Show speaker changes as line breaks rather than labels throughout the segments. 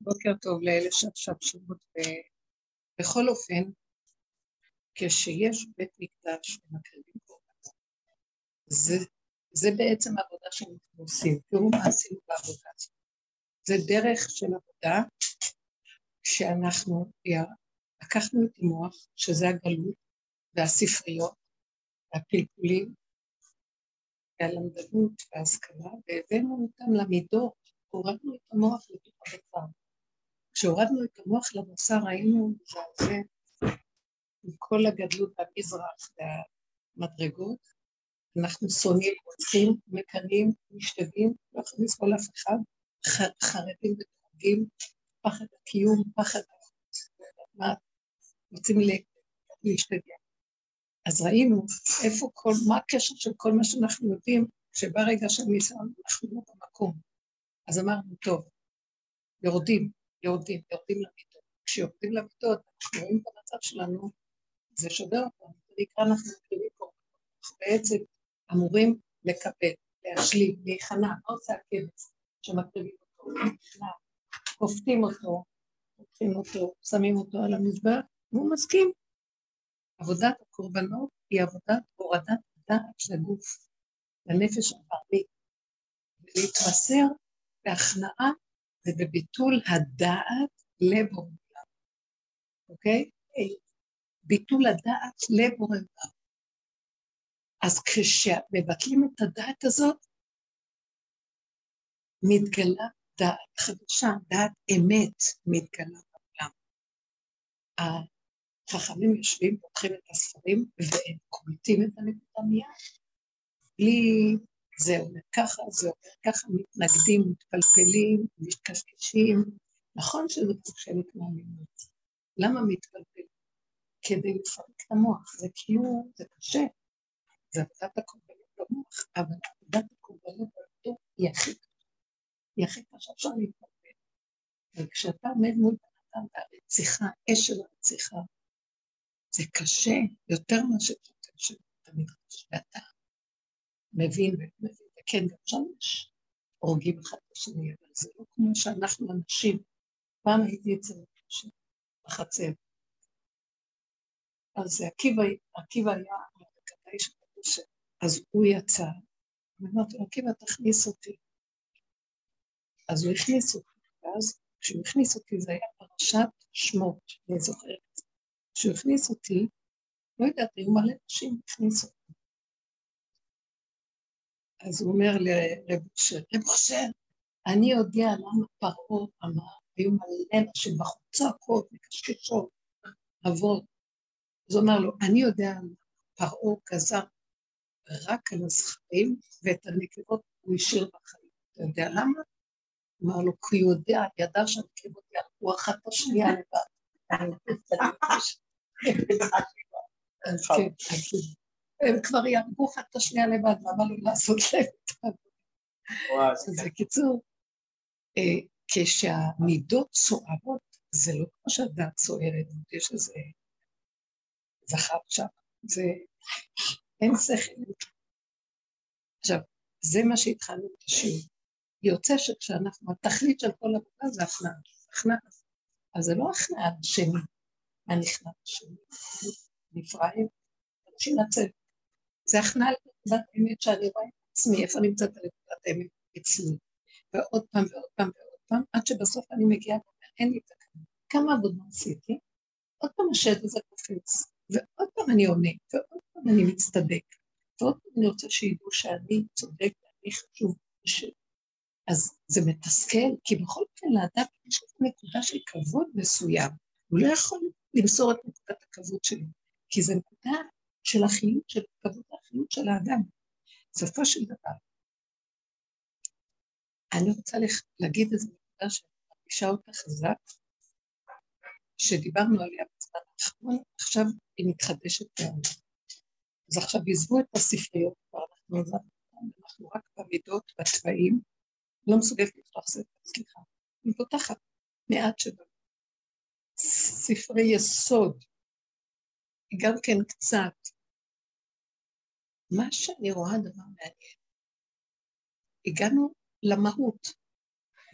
בוקר טוב לאלה שעכשיו שומעות. בכל אופן, כשיש בית מקדש ומקריבים קורבנות, זה, זה בעצם העבודה שאנחנו עושים. תראו מה עשינו בעבודה הזאת. זה דרך של עבודה שאנחנו לקחנו את המוח, שזה הגלות, והספריות, והפלפולים, והלמדנות וההשכלה, והבאנו אותם למידות, הורדנו את המוח לתוך הבצר. כשהורדנו את המוח למוסר היינו מזעזע עם כל הגדלות במזרח והמדרגות, אנחנו שונאים, רוצים, מקנאים, משתגעים, לא יכולים לסבול אף אחד, חרדים ודואגים, פחד הקיום, פחד החוץ, רוצים להשתגע. אז ראינו איפה כל, מה הקשר של כל מה שאנחנו יודעים, שברגע של ניסיון אנחנו לא במקום. אז אמרנו, טוב, יורדים, יורדים, יורדים למיטות. כשיורדים למיטות, אנחנו רואים את המצב שלנו, זה שובר אותנו, זה נקרא אנחנו מכירים פה. אנחנו בעצם אמורים לקבל, להשלים, להיכנע, מה עושה הכבש שמקריבים אותו? נכנע, כופתים אותו, לוקחים אותו, שמים אותו על המזבח, והוא מסכים. עבודת הקורבנות היא עבודת הורדת דעת של הגוף, לנפש הבעמית, להתמסר בהכנעה ובביטול הדעת לבורא עולם, אוקיי? ביטול הדעת לבורא עולם. אז כשמבטלים את הדעת הזאת, מתגלה דעת חדשה, דעת אמת מתגלה בעולם. החכמים יושבים, פותחים את הספרים, והם קולטים את הנקודה מיד. בלי זה אומר ככה, זה אומר ככה, מתנגדים, מתפלפלים, מתקשקשים. נכון שזה קשה להתמודד. למה מתפלפלים? כדי לפרק את המוח, זה כאילו, זה קשה. זה עבודת הקורבנות במוח, אבל עבודת הקורבנות במוח היא הכי קשה. היא הכי קשה, אפשר להתפלפל. וכשאתה עומד מול בן אדם והרציחה, אש של הרציחה, זה קשה יותר מאשר שאתה תמיד חושב, ואתה מבין וכן, גם שם יש הורגים אחד את השני, אבל זה לא כמו שאנחנו אנשים. פעם הייתי אצל אנשים בחצר. אז עקיבא, עקיבא היה הגדאי של משה, אז הוא יצא, ואמרתי לו, עקיבא, תכניס אותי. אז הוא הכניס אותי, ואז כשהוא הכניס אותי זה היה פרשת שמות, אני זוכרת. כשהוא הכניס אותי, לא יודעת, היו מלא נשים, הכניסו אותי. אז הוא אומר לרב אושר, רב אושר, אני יודע למה פרעה אמר, היו מלא נשים בחוץ צועקות, מקשקשות, אבות. אז הוא אמר לו, אני יודע למה פרעה גזר רק על הזכרים ואת הנקבות הוא השאיר בחיים. אתה יודע למה? אמר לו, כי הוא יודע, ידע שהנקבות יערכו אחת השנייה לבד. אז כן, הם כבר יהרגו אחת את השנייה לבד, למה לא לעשות להם את העבודה? אז בקיצור, אה, כשהמידות סוערות, זה לא כמו שהדעת סוערת, יש איזה זכר שם, זה אין שכל. עכשיו, זה מה שהתחלנו את השיעור. יוצא שכשאנחנו, התכלית של כל עבודה זה הכנעה. הכנעה. אז זה לא הכנעה לשני, הנכנע לשני. נפרעים, אנשים לצאת. זה הכנעה לנקודת אמת שאני רואה את עצמי, איפה נמצאת הנקודת אמת אצלי. ועוד פעם ועוד פעם ועוד פעם, עד שבסוף אני מגיעה ואומרת, אין לי הכנעה. כמה עבודה עשיתי? עוד פעם השד הזה קופץ, ועוד פעם אני עונה, ועוד פעם אני מצטדק, ועוד פעם אני רוצה שידעו שאני צודק ואני חשוב. ש... אז זה מתסכל, כי בכל אופן לאדם יש נקודה של כבוד מסוים. הוא לא יכול למסור את נקודת הכבוד שלו, כי זו נקודה של החיות, של כבוד החיות של האדם. בסופו של דבר, אני רוצה להגיד איזו נקודה שאני מרגישה אותה חזק, שדיברנו עליה בזמן האחרון, עכשיו היא מתחדשת פעם. אז עכשיו עזבו את הספריות, כבר אנחנו עזבנו אנחנו רק במידות, בתוואים, לא מסוגלת לפתוח ספר, סליחה. אני פותחת מעט שבא. ספרי יסוד, גם כן קצת. מה שאני רואה דבר מעניין, הגענו למהות.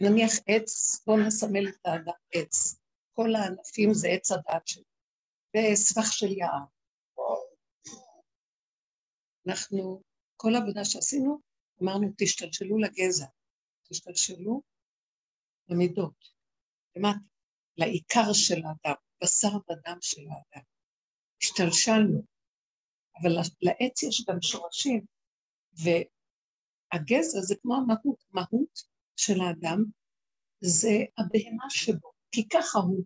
נניח עץ, בואו נסמל את העץ. כל הענפים זה עץ הדת שלו, וסבך של יער. אנחנו, כל העבודה שעשינו, אמרנו, תשתלשלו לגזע, תשתלשלו למידות, למטה, לעיקר של האדם, בשר ודם של האדם. השתלשלנו, אבל לעץ יש גם שורשים, והגזע זה כמו המהות, המהות של האדם זה הבהמה שבו, כי ככה הוא.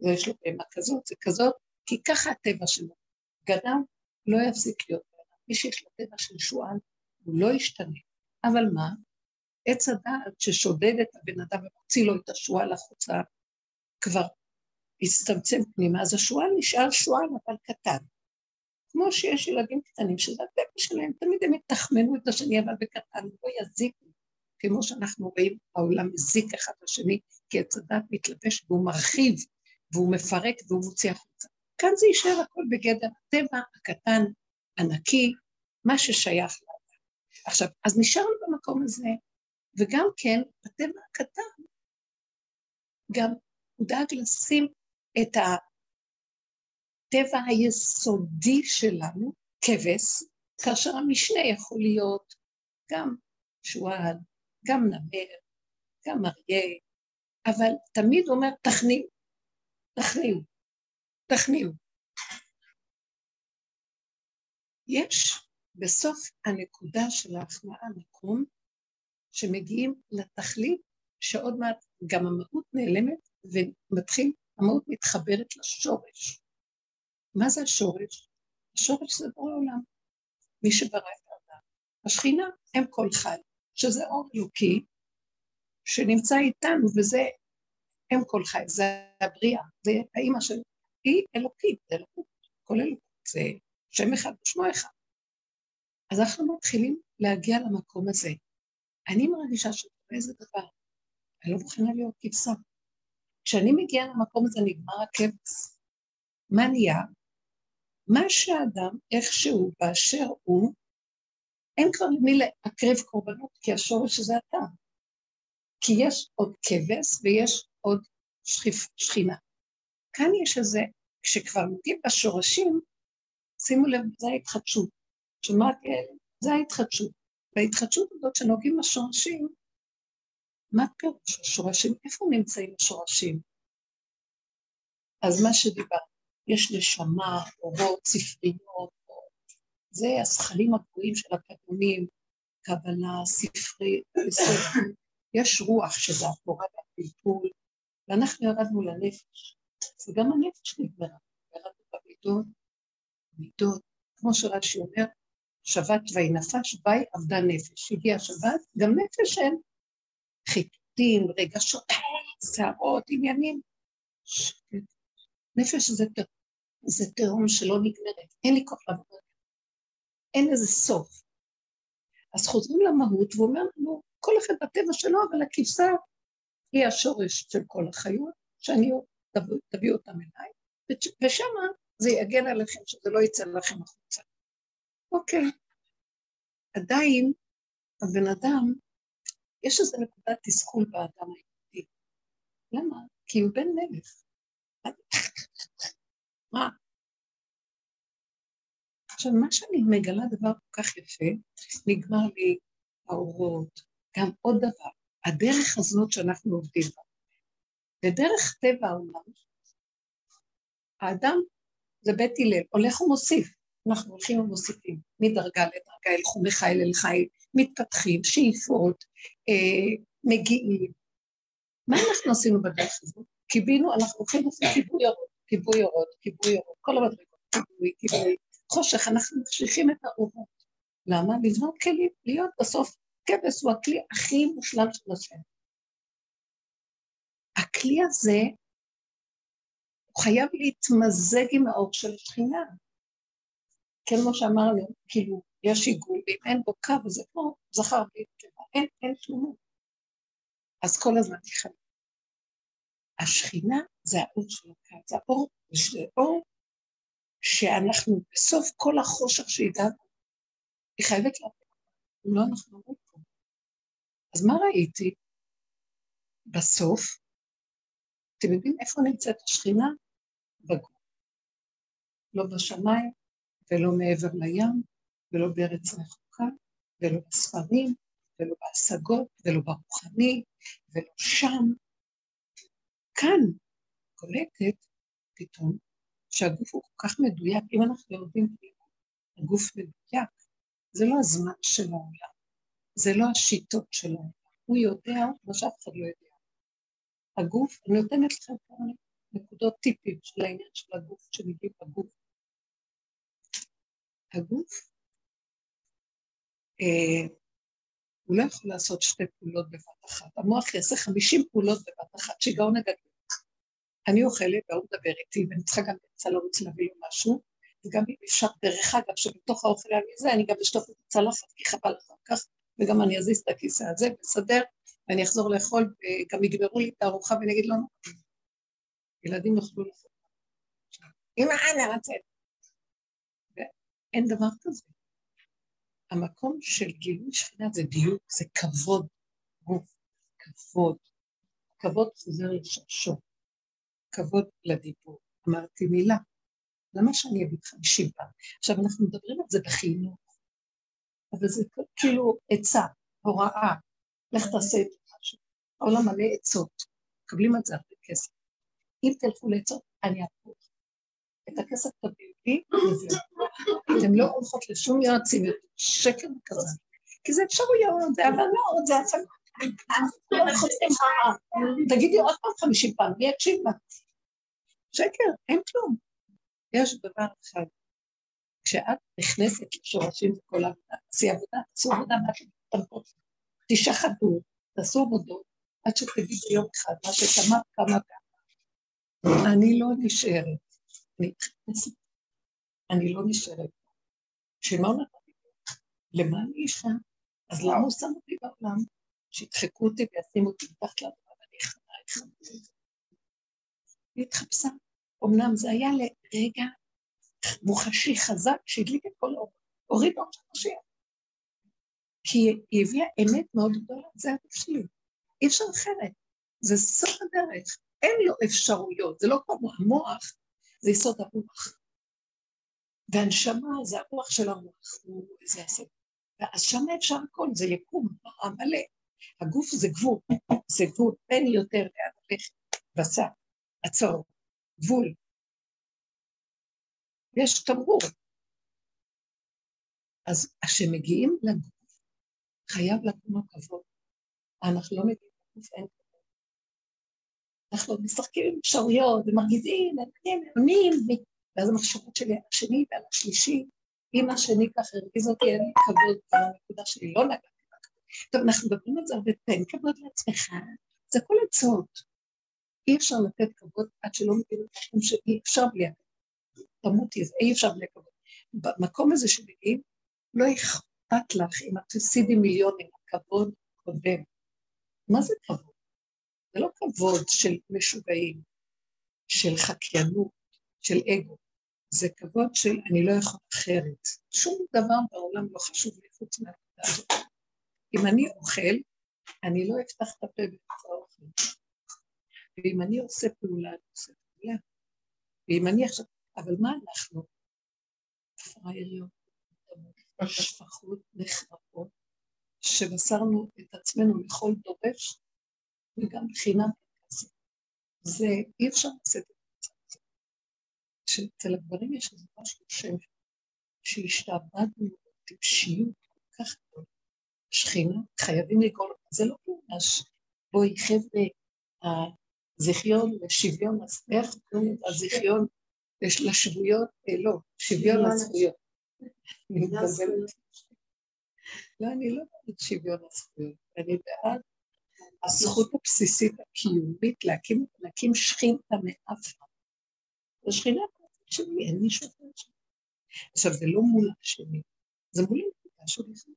ויש לו בהמה כזאת, זה כזאת, כי ככה הטבע שלו. גנב לא יפסיק להיות גנב. מי שיש לו טבע של שועל, הוא לא ישתנה. אבל מה? עץ הדעת ששודד את הבן אדם ומוציא לו את השועל החוצה, כבר הצטמצם פנימה, אז השועל נשאר שועל אבל קטן. כמו שיש ילדים קטנים, שזה הטבע שלהם, תמיד הם יתחמנו את השני, אבל בקטן, לא יזיקו. כמו שאנחנו רואים, העולם מזיק אחד לשני, כי עץ הדת מתלבש והוא מרחיב, והוא מפרק והוא מוציא החוצה. כאן זה יישאר הכל בגדר הטבע הקטן, הנקי, מה ששייך לאדם. עכשיו, אז נשארנו במקום הזה, וגם כן, הטבע הקטן, גם הוא דאג לשים את הטבע היסודי שלנו, כבש, כאשר המשנה יכול להיות גם שועל, גם נמר, גם אריה, אבל תמיד אומר, תכניעו, תכניעו, תכניעו. יש בסוף הנקודה של ההכנעה מקום שמגיעים לתכלית שעוד מעט גם המהות נעלמת ומתחיל, המהות מתחברת לשורש. מה זה השורש? השורש זה בורא עולם. מי שברא את האדם. השכינה הם כל חי. שזה אור אלוקי, שנמצא איתנו, וזה אם כל חי, זה הבריאה, זה האימא של... היא אלוקית, זה אלוקות, כל אלוקות, זה שם אחד ושמו אחד. אז אנחנו מתחילים להגיע למקום הזה. אני מרגישה שקורה איזה דבר, אני לא מוכנה להיות כבשה. כשאני מגיעה למקום הזה נגמר הכבש. מה נהיה? מה שהאדם, איכשהו, באשר הוא, אין כבר למי להקריב קורבנות, כי השורש הזה אתה. כי יש עוד כבש ויש עוד שכיף, שכינה. כאן יש איזה, כשכבר נוגעים בשורשים, שימו לב, זה ההתחדשות. שמעתי, זה ההתחדשות. בהתחדשות הזאת שנוגעים בשורשים, מה פירוש השורשים? איפה נמצאים השורשים? אז מה שדיברנו, יש נשמה, אורות, ספריות, זה הזכלים הגבוהים של הקדמונים, קבלה, ספרי. יש רוח שזה התורה והפלפול, ואנחנו ירדנו לנפש, וגם הנפש נגמרה, ירדנו במידות, מידות, כמו שרש"י אומר, שבת ויהי נפש, ביי עבדה נפש. הגיעה שבת, גם נפש אין. חיטוטים, רגשות, שערות, עניינים. נפש זה, זה תהום שלא נגמרת, אין לי כוח לעבוד אין לזה סוף. אז חוזרים למהות ואומר לנו, כל אחד בטבע שלו, אבל הכבשה היא השורש של כל החיות, שאני תביא אותם אליי, ושם זה יגן עליכם, שזה לא יצא לכם החוצה. אוקיי. עדיין, הבן אדם, יש איזו נקודת תסכול באדם היהודי. למה? כי הוא בן מלך. מה? עכשיו, מה שאני מגלה דבר כל כך יפה, נגמר לי האורות, גם עוד דבר, הדרך הזאת שאנחנו עובדים בה. בדרך טבע העולם, האדם זה בית הלל, הולך ומוסיף, אנחנו הולכים ומוסיפים, מדרגה לדרגה, ילכו מחיל אל חיל, מתפתחים, שאיפות, אה, מגיעים. מה אנחנו עשינו בדרך הזאת? קיבינו, אנחנו הולכים לעשות כיבוי אורות, כיבוי אורות, כיבוי אורות, כל המדרגות, כיבוי, כיבוי, חושך, אנחנו מחשיכים את האורות. למה? לבנות כלים, להיות בסוף, כבש הוא הכלי הכי מושלם של השם. הכלי הזה, הוא חייב להתמזג עם האור של השכינה. כמו שאמרנו, כאילו, יש עיגול, ואם אין בו קו, זה כמו זכר בלי תקווה, אין, אין תלונות. אז כל הזמן תחלק. השכינה זה האור של הקו, זה האור, זה אור שאנחנו בסוף כל החושך שהגענו, היא חייבת לעבור. אם לא, אנחנו לא פה. אז מה ראיתי? בסוף, אתם יודעים איפה נמצאת השכינה? בגוף. לא בשמיים, ולא מעבר לים, ולא בארץ רחוקה, ולא בספרים, ולא בהשגות, ולא ברוחני, ולא שם. כאן קולטת פתאום שהגוף הוא כל כך מדויק, אם אנחנו יודעים הגוף מדויק, זה לא הזמן של העולם, זה לא השיטות של העולם, הוא יודע מה שאף אחד לא יודע. הגוף, אני נותנת לכם כמה נקודות טיפים של העניין של הגוף, שמגיעים בגוף. הגוף, הוא לא יכול לעשות שתי פעולות בבת אחת. המוח יעשה חמישים פעולות בבת אחת, שיגעון הגדול. אני אוכלת והוא מדבר איתי, ואני צריכה גם באמצע לרוץ להביא לו משהו, וגם אם אפשר, דרך אגב, שבתוך האוכל על זה, אני גם אשטוף את הצלחת, כי חבל אחר כך, וגם אני אזיז את הכיסא הזה, בסדר, ואני אחזור לאכול, וגם יגמרו לי את הארוחה ואני אגיד לו, לא, ילדים יאכלו לעשות. אמא, אנא, רצית. אין דבר כזה. המקום של גילוי שכינה זה דיוק, זה כבוד גוף, כבוד. כבוד חוזר לשרשו, כבוד לדיבור. אמרתי מילה, למה שאני אגיד חמישים פעם? עכשיו, אנחנו מדברים על זה בחינוך, אבל זה כאילו עצה, הוראה, לך תעשה את משהו. העולם מלא עצות, מקבלים על זה הרבה כסף. אם תלכו לעצות, אני אעבור. את הכסף תביאו וזהו. אתם לא הולכות לשום יועצים שקר כזה. כי זה אפשרויות, זה אבל לא, זה הצגות. תגידי עוד פעם חמישים פעם, מי יקשיב לה? שקר, אין כלום. יש דבר אחד, כשאת נכנסת לשורשים וכל העבודה, תעשי עבודה, תעשו עבודה תשחטו, תעשו עבודות, עד שתגידי יום אחד, מה שתמר כמה פעמים. אני לא נשארת, אני נכנסת, אני לא נשארת. שמה נתן לי? למה אני אישה? אז למה הוא שם אותי בעולם? שידחקו אותי וישימו אותי מתחת לאדמה ואני אחנה, היא התחפשה. אמנם זה היה לרגע מוחשי חזק שהדליק את כל האור, הוריד אור של. כי היא הביאה אמת מאוד גדולה, זה הגוף שלי. אי אפשר אחרת. זה סוף הדרך. אין לו אפשרויות, זה לא כמו המוח, זה יסוד הרוח. והנשמה זה הרוח של הרוח, זה הסדר. ואז שם אפשר הכל, זה יקום, מלא. הגוף זה גבול, זה גבול, אין יותר לאן ללכת, בשר, עצור, גבול. יש תמרור. אז כשמגיעים לגוף, חייב לקום הכבוד. אנחנו לא מגיעים לגוף, אין כבוד. אנחנו משחקים עם אפשרויות ומרגיזים, עונים, ואז המחשבות שלי על השני ועל השלישי, אם השני ככה הרגיז אותי, אין לי כבוד בנקודה שלי, לא בכבוד. טוב, אנחנו מדברים על זה הרבה, תן כבוד לעצמך, זה הכל עצות. אי אפשר לתת כבוד עד שלא מבינים את התחום שאי אפשר בלי הכבוד. תמותי, אי אפשר בלי כבוד. במקום הזה שמגיעים, לא אכפת לך אם את תפסידי מיליונים, הכבוד קודם. מה זה כבוד? זה לא כבוד של משוגעים, של חקיינות, של אגו. זה כבוד של אני לא יכול אחרת. שום דבר בעולם לא חשוב לי חוץ מהעבודה הזאת. אם אני אוכל, אני לא אפתח את הפה באמצע האוכל. ואם אני עושה פעולה, אני עושה פעולה. ואם אני עכשיו... אבל מה אנחנו? פראייריות, שפחות, נחרפות, שמסרנו את עצמנו לכל דורש, וגם כזה. זה, אי אפשר לעשות את. שאצל הגברים יש איזה משהו שם, שהשתעבדנו בטיפשיות כל כך גדולה. שכינה, חייבים לגרום, זה לא פעולה ש... בואי חבר'ה, הזיכיון לשוויון, איך קוראים לזה? הזיכיון לשבויות, לא, שוויון לזכויות. לא, אני לא בעד שוויון הזכויות, אני בעד הזכות הבסיסית הקיומית להקים, להקים שכינתה מאפה. השכינה שלי, אין מישהו אחר שלי. עכשיו, זה לא מול השני, זה מול הנקודה שלי.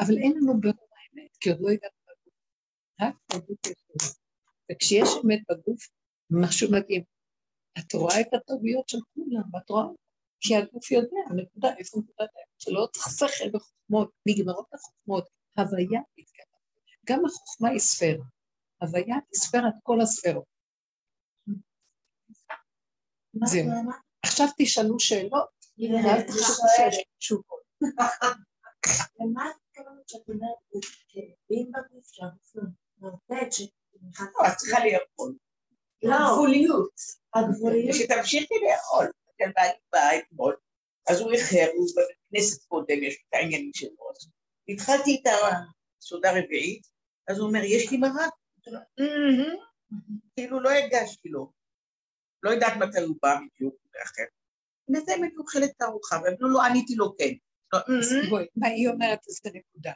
אבל אין לנו ברור האמת, כי עוד לא הגענו בגוף. רק בגוף יש וכשיש אמת בגוף, משהו מדהים. את רואה את הטעויות של כולם, ואת רואה, כי הגוף יודע, נקודה, איפה נקודת האמת שלא צריך שכל וחוכמות, נגמרות החוכמות, הוויה מתקדמת. גם החוכמה היא ספירה. הוויה היא ספירת כל הספירות. זהו. עכשיו תשאלו שאלות, ואל תחשבו שיש תשובות.
למה את מתכוונת שאת אומרת, כאבים בגוף שהגוף נוטט,
לא, את צריכה לאכול.
לא.
הגבוליות.
הגבוליות.
שתמשיכי לאכול. אתם באה אתמול, אז הוא איחר, הוא בבית כנסת קודם, יש את העניינים שלו. התחלתי את הסעודה הרביעית, אז הוא אומר, יש לי מרק? כאילו לא הגשתי לו. לא יודעת מתי הוא בא בדיוק, ואחר. בינתיים אני אוכלת את הארוחה, ואפילו לא עניתי לו כן.
בואי, מה היא אומרת איזה נקודה?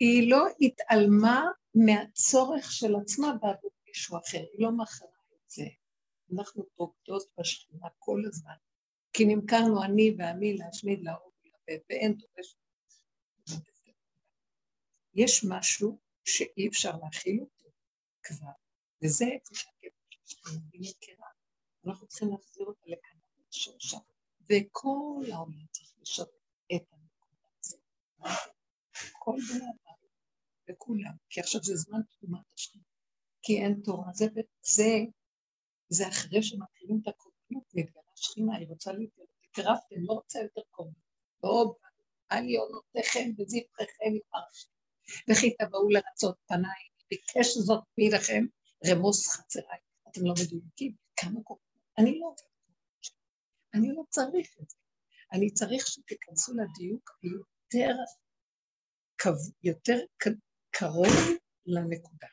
היא לא התעלמה מהצורך של עצמה בעבור מישהו אחר, היא לא מכרה את זה. אנחנו פוקדות בשכינה כל הזמן, כי נמכרנו אני ועמי להשמיד, להרוג ולאבד, ואין דורש. יש משהו שאי אפשר להכיל אותו כבר, וזה צריך להגיד, אנחנו צריכים להחזיר אותה לכאן, לשורשה, וכל העולם צריך לשרת את הנקודה הזאת. כל בני אדם וכולם, כי עכשיו זה זמן תרומת השכינה, כי אין תורה, זה, זה, זה אחרי שמתחילים את הקורבנות, מתגלה שכינה, היא רוצה להתגלות, התקרבתם, לא רוצה יותר קורבנות, לא על יונותיכם וזבחיכם יפרשתם, וכי תבואו לרצות פניי, ביקש זאת מידכם רמוס חצריי. אתם לא מדויקים, כמה קורבנות. אני לא אני לא צריך את זה. אני צריך שתיכנסו לדיוק יותר, יותר קרוב לנקודה.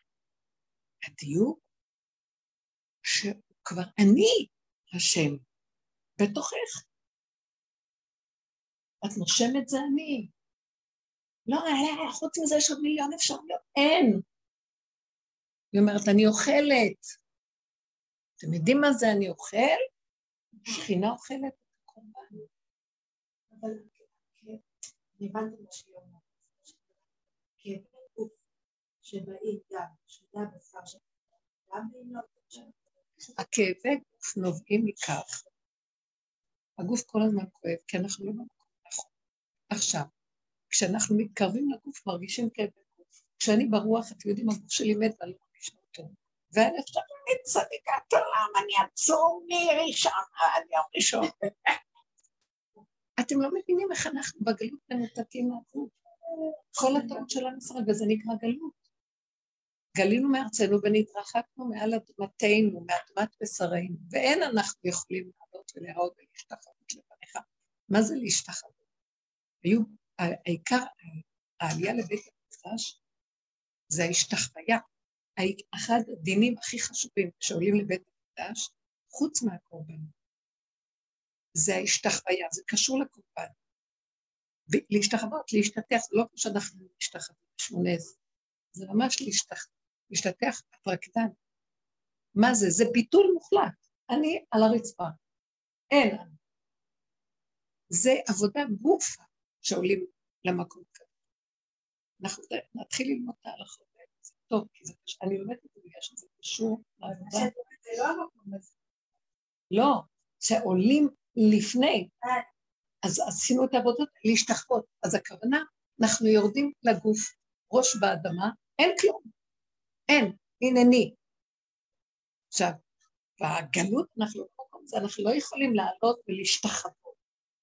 הדיוק שכבר אני השם בתוכך. את נושמת זה אני. לא, חוץ מזה יש עוד מיליון אפשרויות. אין. היא אומרת, אני אוכלת. אתם יודעים מה זה אני אוכל? שכינה אוכלת את הקורבן.
אבל הבנתי מה שהיא אומרת. כאבי גוף.
הכאבי גוף נובעים מכך. הגוף כל הזמן כואב, כי אנחנו לא במקום נכון. עכשיו, כשאנחנו מתקרבים לגוף מרגישים כאבי גוף. כשאני ברוח, אתם יודעים, הגוף שלי מת ואני לא מרגישה אותו. ואני עכשיו אני צדיקת עולם, אני אצום מראשון עד יום ראשון. אתם לא מבינים איך אנחנו בגלות מנותקים מהגוף. כל הטעות שלנו שרד, וזה נקרא גלות. גלינו מארצנו ונתרחקנו מעל אדמתנו, מאדמת בשרנו, ואין אנחנו יכולים לעלות ולהראות ולהשתחוות לבניך. מה זה להשתחוות? היו, העיקר, העלייה לבית המקדש זה ההשתחוויה. אחד הדינים הכי חשובים שעולים לבית המקדש, חוץ מהקורבן, זה ההשתחוויה, זה קשור לקורבן. להשתחוות, להשתתח, לא כמו שאנחנו משתחווים, שמונה עשרה, זה ממש להשתח, להשתתח ברקדן. מה זה? זה ביטול מוחלט. אני על הרצפה. אין. זה עבודה גופה שעולים למקום כזה. אנחנו נתחיל ללמוד את ההלכות טוב, כי זה קשור. אני לומדת את זה בגלל שזה קשור לעבודה.
לא הזה.
לא, שעולים לפני. אז עשינו את העבודות להשתחוות. אז הכוונה, אנחנו יורדים לגוף, ראש באדמה, אין כלום. אין, הנני. עכשיו, בגלות אנחנו לא במקום הזה, אנחנו לא יכולים לעלות ולהשתחוות,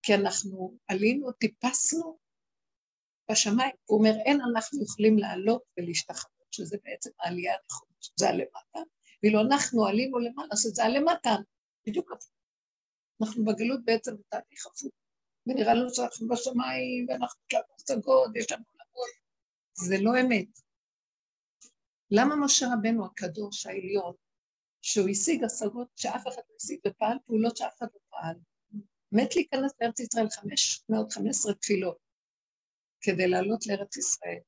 כי אנחנו עלינו, טיפסנו בשמיים. הוא אומר, אין אנחנו יכולים לעלות ולהשתחוות, שזה בעצם העלייה הנכונה, שזה הלמטה, ואילו אנחנו עלינו למעלה, שזה הלמטה, בדיוק הפוך. אנחנו בגלות בעצם בתהליך הפוך. ונראה לנו שאנחנו בשמיים, ואנחנו כאילו השגות, יש לנו עולמות. זה לא אמת. למה משה רבנו הקדוש העליון, שהוא השיג השגות שאף אחד לא השיג, ופעל פעולות שאף אחד לא פעל, מת להיכנס לארץ ישראל 515 תפילות כדי לעלות לארץ ישראל,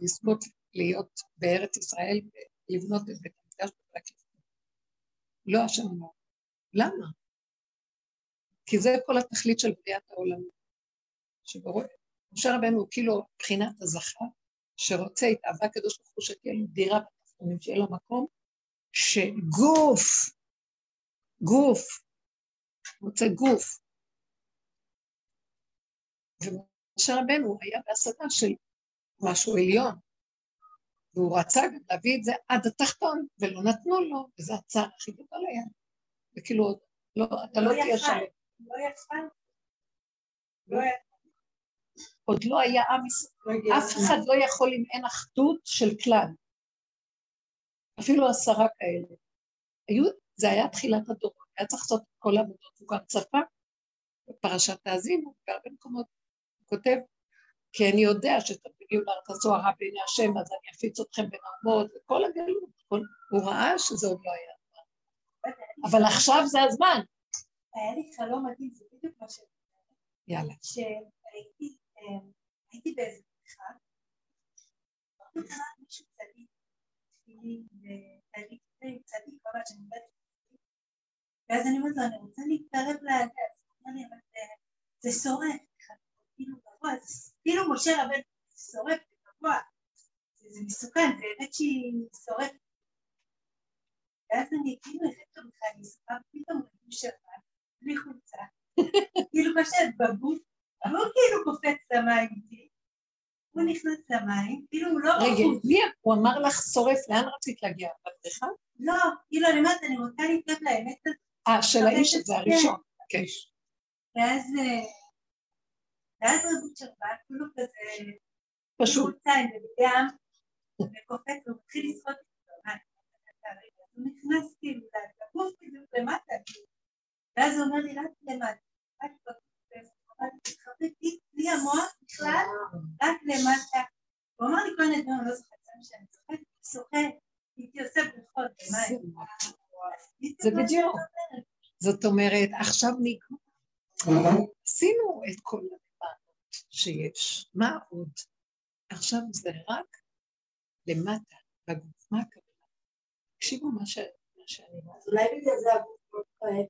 לזכות להיות בארץ ישראל ולבנות את בית המקדש בפרקת. לא השם אמר. למה? כי זה כל התכלית של בריאת העולם. משה רבנו הוא כאילו מבחינת הזכר, שרוצה את אהבה הקדוש ברוך הוא שתהיה לו דירה בתחתונים, שיהיה לו מקום, שגוף, גוף, רוצה גוף. ומשה רבנו היה בהשגה של משהו עליון, והוא רצה גם להביא את זה עד התחתון, ולא נתנו לו, וזה הצער הכי גדול היה. וכאילו, לא, אתה לא תהיה שלם.
לא. לא יכל.
עוד לא היה עם ישראל, אף אחד לא יכול אם אין אחדות של כלל. אפילו עשרה כאלה. היו, זה היה תחילת הדור, היה צריך לעשות את כל העבודות, הוא גם צפה בפרשת האזינו, בהרבה מקומות הוא כותב, כי אני יודע שתגיעו לארץ הזו הרע בעיני השם, אז אני אפיץ אתכם האומות, וכל הגלות, הוא ראה שזה עוד לא היה הזמן. אבל עכשיו זה הזמן.
היה לי חלום מדהים, זה בדיוק מה ש...
יאללה.
שהייתי הייתי באיזה פתיחה, מישהו צדיק, צדיק, צדיק, ממש, אני אומרת, ואז אני אומרת לו, אני רוצה להתקרב לאגף, הוא אומר לי, אבל זה שורף, כאילו גבוה, כאילו משה רבנו, זה שורף, זה מסוכן, זה באמת שהיא שורפת. ואז אני כאילו החלטת בכלל, אני זוכר פתאום רבים שבת, בלי חולצה, כאילו פשוט בגוף, הוא כאילו קופץ למים איתי, הוא נכנס למים, כאילו הוא לא...
רגע, מי הוא אמר לך שורף, לאן רצית להגיע? לבריכה?
לא, כאילו אני אומרת, אני רוצה להתקרב לאמת הזאת.
אה, של האיש הזה, הראשון. כן.
ואז, ואז רבות שבת, כאילו כזה...
פשוט.
וגם, וקופץ, הוא מתחיל לשחות הוא נכנס כאילו לגוף כאילו למטה, ואז הוא אומר לי, רק למטה, רק בלי המוח בכלל, רק למטה. הוא אמר לי כל מיני דברים, לא זוכרת שאני צוחקת, צוחקת, הייתי עושה בריכות במים.
זה בדיוק. זאת אומרת, עכשיו נגמר. עשינו את כל הדברים שיש. מה עוד? עכשיו זה רק למטה, בגוף. מה הכוונה? תקשיבו מה שאני אומרת.
אולי בגלל זה הגוף לא כואב.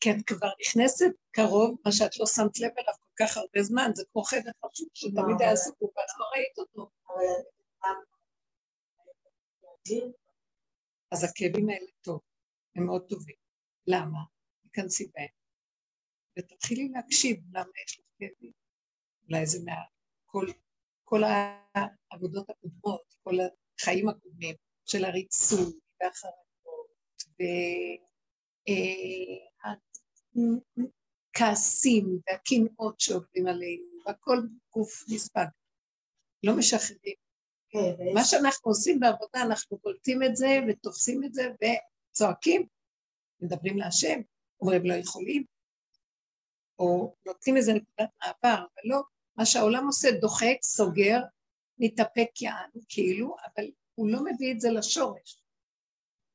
כי את כבר נכנסת קרוב, מה שאת לא שמת לב אליו כל כך הרבה זמן, זה כמו חדר חשוב שתמיד היה סיפור, ואת לא ראית אותו. אז הכאבים האלה טוב, הם מאוד טובים. למה? תיכנסי בהם. ותתחילי להקשיב למה יש לך כאבים. אולי זה מה... כל, העבודות הקודמות, כל החיים הקודמים של הריצוי והחרדות, והכעסים והקנאות שעובדים עלינו, והכל גוף נספג. לא משחררים. כן, מה שאנחנו עושים בעבודה, אנחנו קולטים את זה ותופסים את זה וצועקים, מדברים להשם, אומרים לא יכולים, או נותנים איזה נקודת מעבר, אבל לא, מה שהעולם עושה, דוחק, סוגר, מתאפק יענו, כאילו, אבל הוא לא מביא את זה לשורש.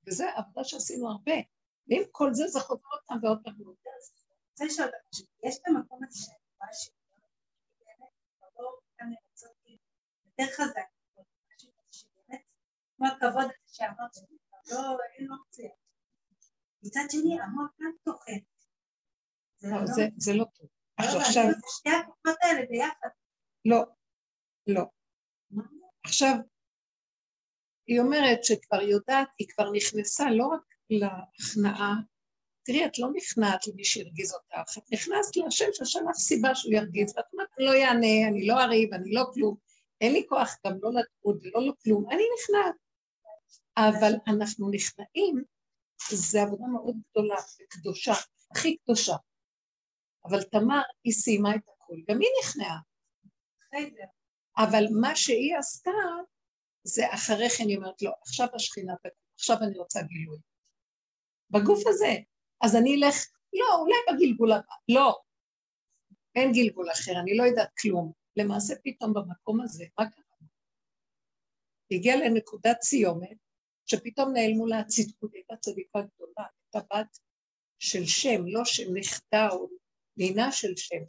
וזו עבודה שעשינו הרבה. ועם כל זה, זה חוזר פעם ועוד פעם.
זה שעוד, יש את המקום הזה כאן לרצות יותר חזק, כמו הכבוד הזה שאמרת, לא, אין אופציה. מצד שני, המוח גם טוחן.
זה לא טוב.
עכשיו... שתי הכוחות האלה ביחד.
לא, לא. עכשיו, היא אומרת שכבר יודעת, היא כבר נכנסה לא רק להכנעה, תראי, את לא נכנעת למי שהרגיז אותך, את נכנסת להשם שיש לך סיבה שהוא ירגיז, ואת אומרת, לא אענה, אני לא אריב, אני לא כלום, אין לי כוח גם לא לדעות ולא לכלום, אני נכנעת. אבל אנחנו נכנעים, זו עבודה מאוד גדולה וקדושה, הכי קדושה. אבל תמר, היא סיימה את הכול, גם היא נכנעה. אבל מה שהיא עשתה, זה אחרי כן היא אומרת לו, עכשיו השכינה תקום, עכשיו אני רוצה גילוי. בגוף הזה. אז אני אלך, לא, אולי בגלגול הבא. לא, אין גלגול אחר, אני לא יודעת כלום. למעשה פתאום במקום הזה, מה קרה? הגיעה לנקודת סיומת, שפתאום נעלמו לה הצדקות, הייתה צדיקה גדולה, הייתה בת של שם, לא של נכדה או נינה של שם,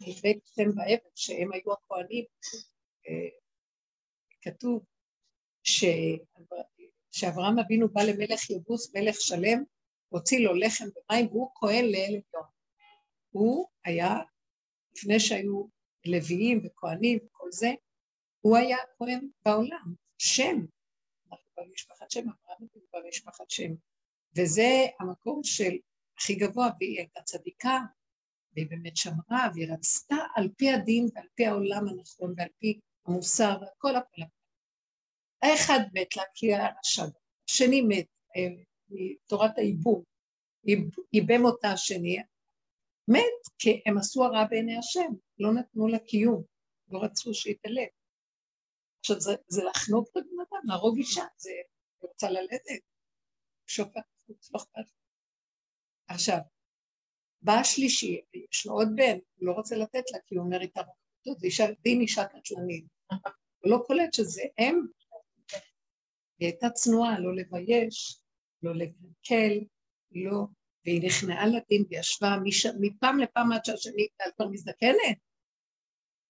מבית שם באבן, שהם היו הכוהנים. אה, כתוב ש... שאברהם אבינו בא למלך יבוס, מלך שלם, הוציא לו לחם ומים, והוא כהן לאלף יום. הוא היה, לפני שהיו לוויים וכהנים וכל זה, הוא היה כהן בעולם, שם. אנחנו במשפחת שם, אברהם אבינו במשפחת שם. וזה המקום של הכי גבוה, והיא הייתה צדיקה, והיא באמת שמרה, והיא רצתה על פי הדין ועל פי העולם הנכון ועל פי המוסר, והכל הכל. האחד מת לה כי היה רשע, השני מת אה, מתורת הייבום, ייבם אותה השני, מת כי הם עשו הרע בעיני השם, לא נתנו לה קיום, לא רצו שיתעלה. עכשיו זה, זה לחנוק את הבן אדם, להרוג אישה, זה רוצה ללדת, שופט חוץ, לא אכפת. עכשיו, בא השלישי, יש לו עוד בן, הוא לא רוצה לתת לה כי הוא אומר איתה, זה אישה, דין אישה קטלנית. הוא לא קולט שזה אם. היא הייתה צנועה, לא לבייש, לא לקלקל, לא, והיא נכנעה לדין וישבה מש... מפעם לפעם עד שהשני כבר מזדקנת,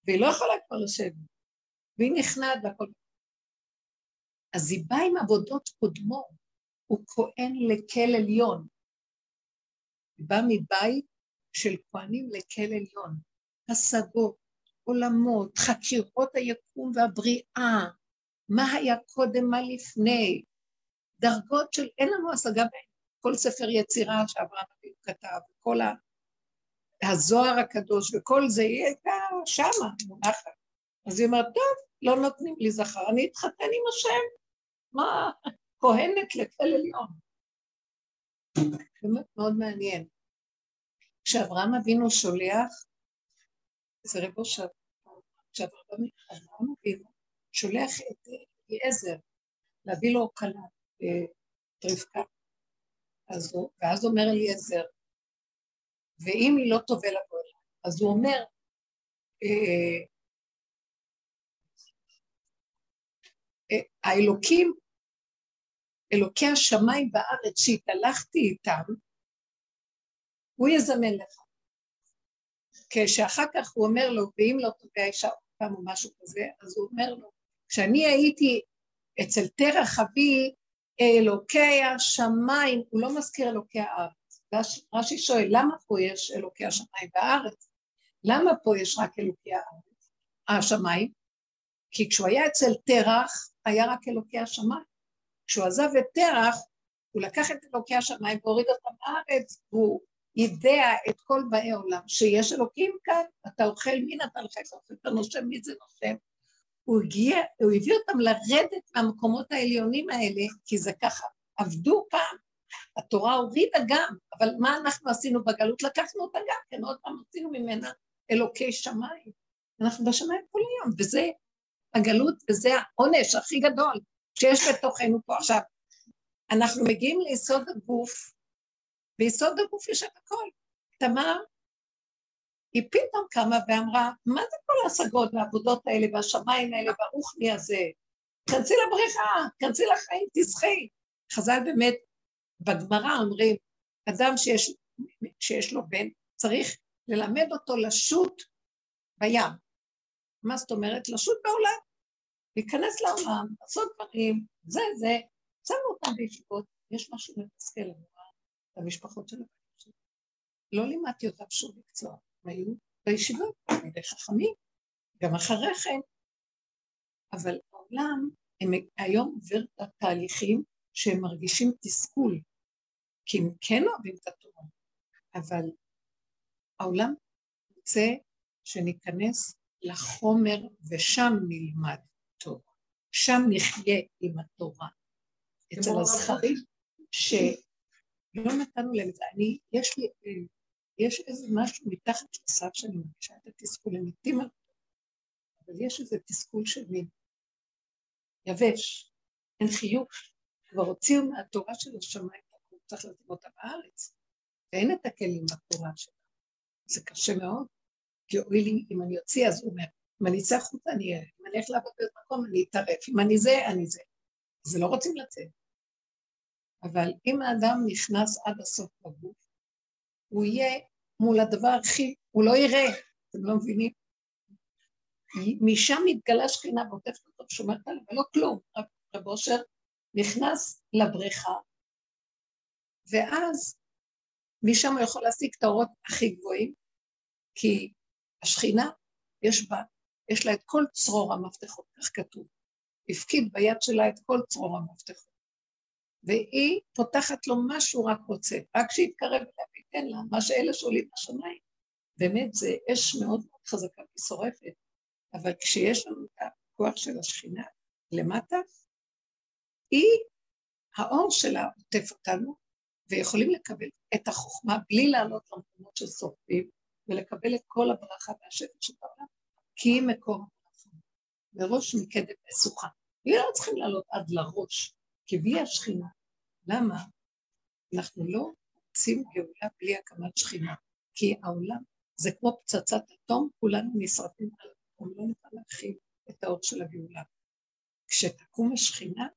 והיא לא יכולה כבר לשבת, והיא נכנעת והכל. אז היא באה עם עבודות קודמות, הוא כהן לקל עליון. היא באה מבית של כהנים לקל עליון, השגות, עולמות, חקירות היקום והבריאה, מה היה קודם, מה לפני, דרגות של אין לנו השגה בהן. כל ספר יצירה שאברהם אבינו כתב, כל הזוהר הקדוש וכל זה יהיה שמה, מונחת. אז היא אומרת, טוב, לא נותנים לי זכר, אני אתחתן עם השם. מה, כהנת לתל עליון. באמת מאוד מעניין. כשאברהם אבינו שולח, זה רב אושר, כשאברהם אבינו שולח את אליעזר להביא לו כלה, את רבקה, אז הוא, ואז אומר אליעזר, ואם היא לא טובה לבוא אליי, אז הוא אומר, אה, אה, האלוקים, אלוקי השמיים והארץ שהתהלכתי איתם, הוא יזמן לך. כשאחר כך הוא אומר לו, ואם לא תובע אישה עוד פעם או משהו כזה, אז הוא אומר לו, כשאני הייתי אצל תרח אבי, אלוקי השמיים, הוא לא מזכיר אלוקי הארץ. רש"י שואל, למה פה יש אלוקי השמיים והארץ? למה פה יש רק אלוקי הארץ, השמיים? כי כשהוא היה אצל תרח, היה רק אלוקי השמיים. כשהוא עזב את תרח, הוא לקח את אלוקי השמיים והוריד אותם לארץ, והוא יידע את כל באי עולם, שיש אלוקים כאן, אתה אוכל מין אתה אוכל, אתה נושם מי זה נושם. הוא הגיע, הוא הביא אותם לרדת מהמקומות העליונים האלה, כי זה ככה, עבדו פעם, התורה הורידה גם, אבל מה אנחנו עשינו בגלות? לקחנו אותה גם כן, עוד פעם עשינו ממנה אלוקי שמיים. אנחנו בשמיים כל היום, וזה הגלות וזה העונש הכי גדול שיש בתוכנו פה. עכשיו, אנחנו מגיעים ליסוד הגוף, ביסוד הגוף יש את הכל. תמר, היא פתאום קמה ואמרה, מה זה כל ההשגות והעבודות האלה והשמיים האלה והרוחני הזה? כנסי לבריכה, כנסי לחיים, תזכי. חז"ל באמת, בגמרא אומרים, אדם שיש, שיש לו בן, צריך ללמד אותו לשוט בים. מה זאת אומרת? לשוט בעולם. להיכנס לעולם, לעשות דברים, זה זה, שמנו אותם בישיבות, יש משהו מתסכל לנו, המשפחות של הבנים שלי. לא לימדתי אותם שום מקצוע, הם היו בישיבות, תלמידי חכמים, גם אחרי כן. אבל העולם, הם היום עובר את התהליכים שהם מרגישים תסכול, כי הם כן אוהבים את התורה, אבל העולם רוצה שניכנס לחומר ושם נלמד תורה, שם נחיה עם התורה. אצל הזכרים, שלא נתנו להם את זה. אני, יש לי, יש איזה משהו מתחת לסף שאני מרגישה את התסכול, מתים על אבל יש איזה תסכול של מין יבש, אין חיוך, כבר הוציאו מהתורה של השמיים, צריך לשים אותה בארץ, ואין את הכלים בתורה שלה. זה קשה מאוד, כי אוי לי, אם אני אוציא, אז הוא אומר, אם אני אצא החוצה, אני אהיה, אם אני אלך לעבוד באיזה מקום, אני אטרף, אם אני זה, אני זה. אז לא רוצים לצאת. אבל אם האדם נכנס עד הסוף בגוף, הוא יהיה מול הדבר הכי, הוא לא יראה, אתם לא מבינים? משם מתגלה שכינה ועוטפת אותו ושומרת עליו, ולא כלום. רב אושר נכנס לבריכה, ואז משם הוא יכול להשיג את האורות הכי גבוהים, כי השכינה, יש בה, יש לה את כל צרור המפתחות, כך כתוב. הפקיד ביד שלה את כל צרור המפתחות. והיא פותחת לו מה שהוא רק רוצה, רק שיתקרב אליה וייתן לה מה שאלה שעולים בשמיים. באמת, זה אש מאוד מאוד חזקה ושורפת, אבל כשיש לנו את הכוח של השכינה למטה, היא, האור שלה עוטף אותנו, ויכולים לקבל את החוכמה בלי לעלות למקומות של שורפים, ולקבל את כל הברכה והשפט של העולם, כי היא מקור הברכה. מראש מקדם משוכה. היא לא צריכים לעלות עד לראש, כי והיא השכינה. למה? אנחנו לא רוצים גאולה בלי הקמת שכינה, כי העולם זה כמו פצצת אטום, כולנו נשרפים על המקום, לא נוכל להכיל את האור של הגאולה. כשתקום השכינה,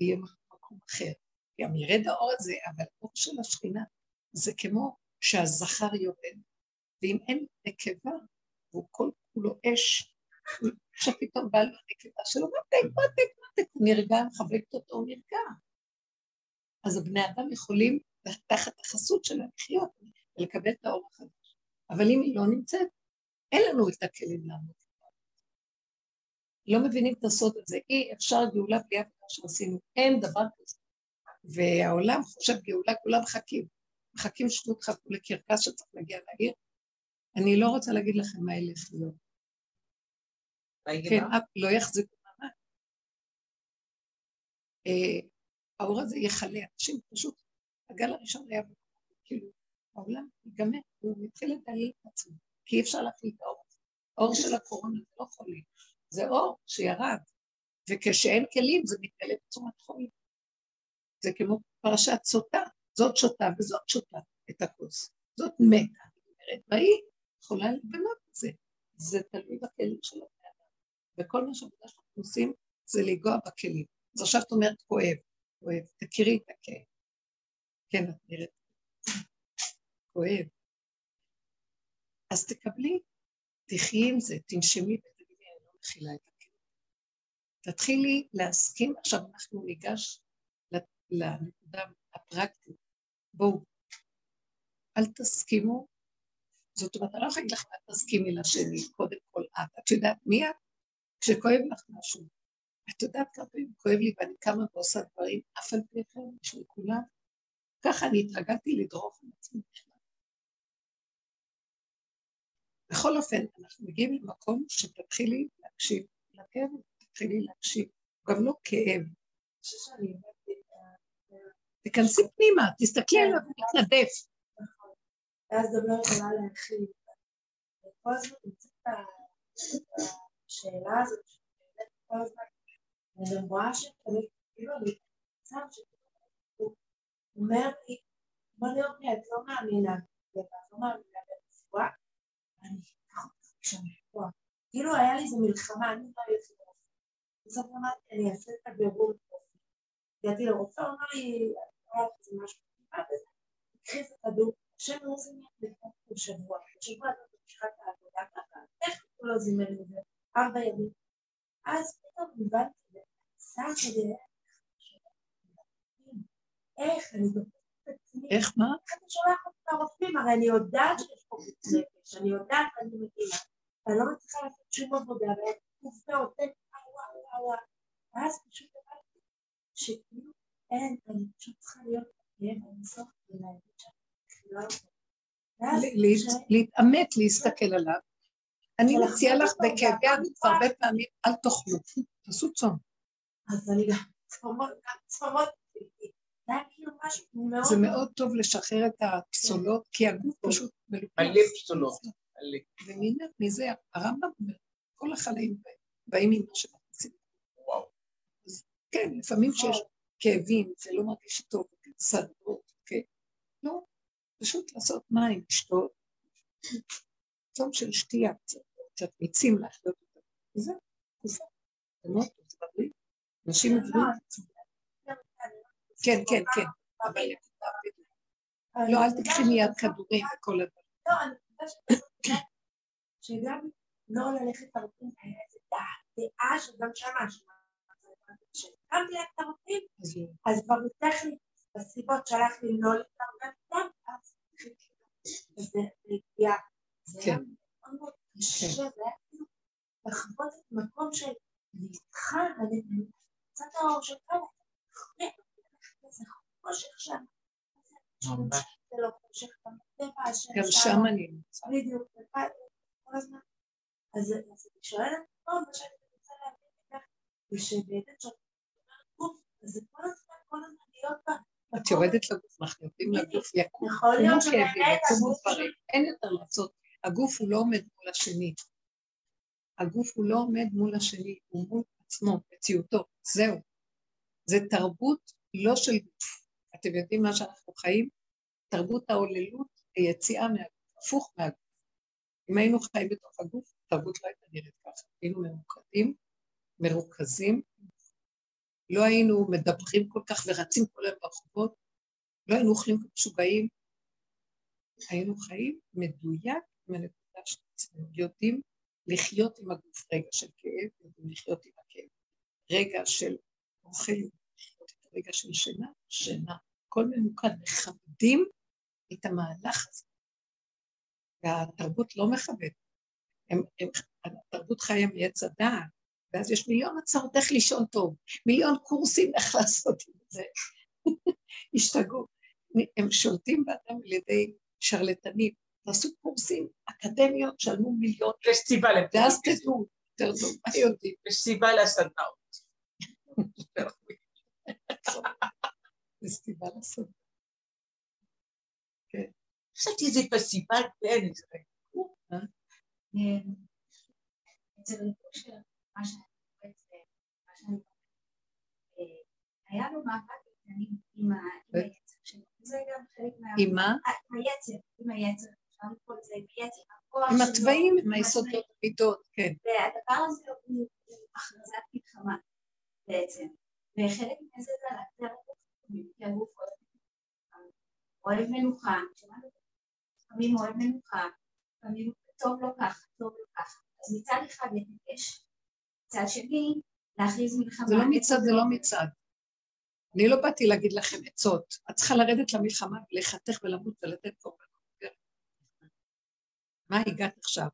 יהיה מקום אחר. גם ירד האור הזה, אבל האור של השכינה זה כמו שהזכר יורד, ואם אין נקבה, והוא כל כולו אש, עכשיו פתאום בא לו הנקבה שלו, מתק, מתק, מתק, הוא נרגע, מחבקת אותו, הוא נרגע. אז הבני אדם יכולים תחת החסות שלה לחיות ולקבל את האור החדש. אבל אם היא לא נמצאת, אין לנו את הכלים לעמוד. לא מבינים את הסוד הזה. אי אפשר גאולה בלי עבודה שעשינו. אין דבר כזה. והעולם חושב גאולה, כולם מחכים. מחכים שטות חכו לקרקס שצריך להגיע לעיר. אני לא רוצה להגיד לכם מה ילך להיות. כן, לא יחזיקו מעמד. אה, האור הזה יכלה אנשים, פשוט הגל הראשון היה כאילו, העולם ייגמר, הוא מתחיל לדלל את עצמו, כי אי אפשר להחליט את האור הזה. האור של הקורונה זה לא חולים, זה אור שירד, וכשאין כלים זה מתגלה בצורת חולים. זה כמו פרשת סוטה, זאת שותה וזאת שותה את הכוס, זאת מתה, והיא יכולה לבנות את זה. זה תלוי בכלים של. וכל מה שעבודה שאנחנו עושים זה לנגוע בכלים. אז עכשיו את אומרת כואב, כואב, תכירי את הכאב. כן, את נראית כואב. אז תקבלי, תחי עם זה, תנשמי ותגידי, אני לא מכילה את הכאב. תתחילי להסכים, עכשיו אנחנו ניגש לנקודה הפרקטית. בואו, אל תסכימו, זאת אומרת, אני לא יכולה להגיד לך מה תסכימי לשני, קודם כל את. את יודעת מי את? כשכואב לך משהו, את יודעת כמה פעמים כואב לי ואני קמה ועושה דברים, אף על פי כן, בשביל כולם, ככה אני התרגלתי לדרוך על עצמי בכלל. בכל אופן, אנחנו מגיעים למקום שתתחילי להקשיב לכאב, תתחילי להקשיב, גם לא כאב. תיכנסי פנימה, תסתכלי עליו ותתנדף.
נכון. ואז גם לא יכולה להכיל. וכל הזמן נמצאת השאלה הזאת, שבאמת כל הזמן, אני גם רואה שכאילו אני במצב שהוא אומר לי, בוא נראה לי, את לא מאמינה, את לא מאמינה ברפואה, אני אותך שם רפואה. כאילו היה לי איזו מלחמה, אני לא הייתי רופא. בסוף אמרתי, אני אעשה את הבירור רופא. הגעתי לרופא, הוא אמר לי, היה איזה משהו, קחי את הכדור, השם לא זימן לפני שבוע, בשבוע הזאת ממשיכה את העבודה ככה, איך הוא לא זימן את זה? ארבע ימים. אז פתאום הבנתי, עשה כדי איך, אני דופקת את עצמי.
איך מה?
אני שולחת את הרופאים, הרי אני יודעת שיש פה חוץ נפש, אני יודעת ואני מבינה. אני לא מצליחה לעשות שום עבודה, ואני עובדה, תן וואו וואו וואו. ואז פשוט הבנתי שכאילו אין, אני פשוט צריכה להיות כאב אינסוף ולהגיד שאני מכילה אותו.
להתעמת, להסתכל עליו. אני מציעה לך בכאבי הגוף הרבה פעמים, אל תאכלו, תעשו צום.
אז אני גם צומות. כאילו
זה מאוד טוב לשחרר את הפסולות, כי הגוף פשוט
מלא פסולות.
ומזה הרמב"ם אומר, כל החלאים באים עם מה שמכניסים. כן, לפעמים שיש כאבים ולא מרגיש טוב, סדרות, כן. לא, פשוט לעשות מים, לשתות. צום של שתייה, קצת מיצים להחיות אותה. וזה, זה מאוד טוב, זה בריא. אנשים עוברים כן, כן, כן. לא, אל תקחי מיד כדורים וכל הדברים.
לא, אני חושבת שגם לא ללכת לרופאים היה איזה דעה שגם שמה, כשהקמתי את הרופאים, אז כבר טכנית, בסיבות שהלכתי לא להתערבב איתם, אז זה הגיע. זה היה מאוד מאוד קשה, זה היה כאילו לחוות את המקום של אני איתך, אני קצת האור שלך, זה חושך שם. זה לא
גם שם. אני נמצא.
בדיוק, כל הזמן. אז אני שואלת, טוב, מה שאני רוצה להבין ממך, זה שבאמת שאת אומרת גוף, זה
את יורדת לגוף, אנחנו יורדים לגוף, יקום,
יכול להיות
יקומו כאבים,
הגוף
דברים, אין יותר לעשות, הגוף הוא לא עומד מול השני, הגוף הוא לא עומד מול השני, הוא מול עצמו, מציאותו, זהו. זה תרבות לא של גוף. אתם יודעים מה שאנחנו חיים? תרבות ההוללות היציאה מהגוף, הפוך מהגוף. אם היינו חיים בתוך הגוף, תרבות לא הייתה נראית ככה. היינו ממוקדים, מרוכזים, לא היינו מדברים כל כך ורצים כל היום ברחובות, לא היינו אוכלים משוגעים, היינו חיים מדויק עם הנקודה של עצמנו, יודעים לחיות עם הגוף רגע של כאב, יודעים לחיות עם הכאב, רגע של אוכל, לחיות את הרגע של שינה, שינה, הכל ממוקד, מכבדים את המהלך הזה. והתרבות לא מכבדת. התרבות חיה מעץ הדעת, ואז יש מיליון הצעות איך לישון טוב, מיליון קורסים איך לעשות את זה. השתגעו. הם שולטים באדם על ידי שרלטנים. תעשו קורסים אקדמיות, שלמו מיליון,
יש סיבה לזה.
ואז תדעו יותר טוב, מה יודעים?
יש סיבה לסדנאות.
זה סיבה לעשות.
חשבתי איזה פסטיבל בן, איזה
אצל ריקושר, מה שאני קוראת, מה שאני קוראת, היה לו מאבק עם היצר שלו, זה גם חלק מה...
עם מה?
היצר, עם היצר, עם
התוואים, עם היסודות המידות, כן.
והדבר הזה הוא הכרזת מלחמה בעצם, וחלק מזה זה זה הגוף, אוהב- מנוחה, לפעמים אוהב מנוחה, לפעמים טוב לו ככה, טוב לו ככה, אז מצד אחד להתנגש, מצד שני להכריז מלחמה.
זה לא מצד, זה לא מצד. אני לא באתי להגיד לכם עצות. את צריכה לרדת למלחמה ולחתך ולמות ולתת קורבנות. מה הגעת עכשיו?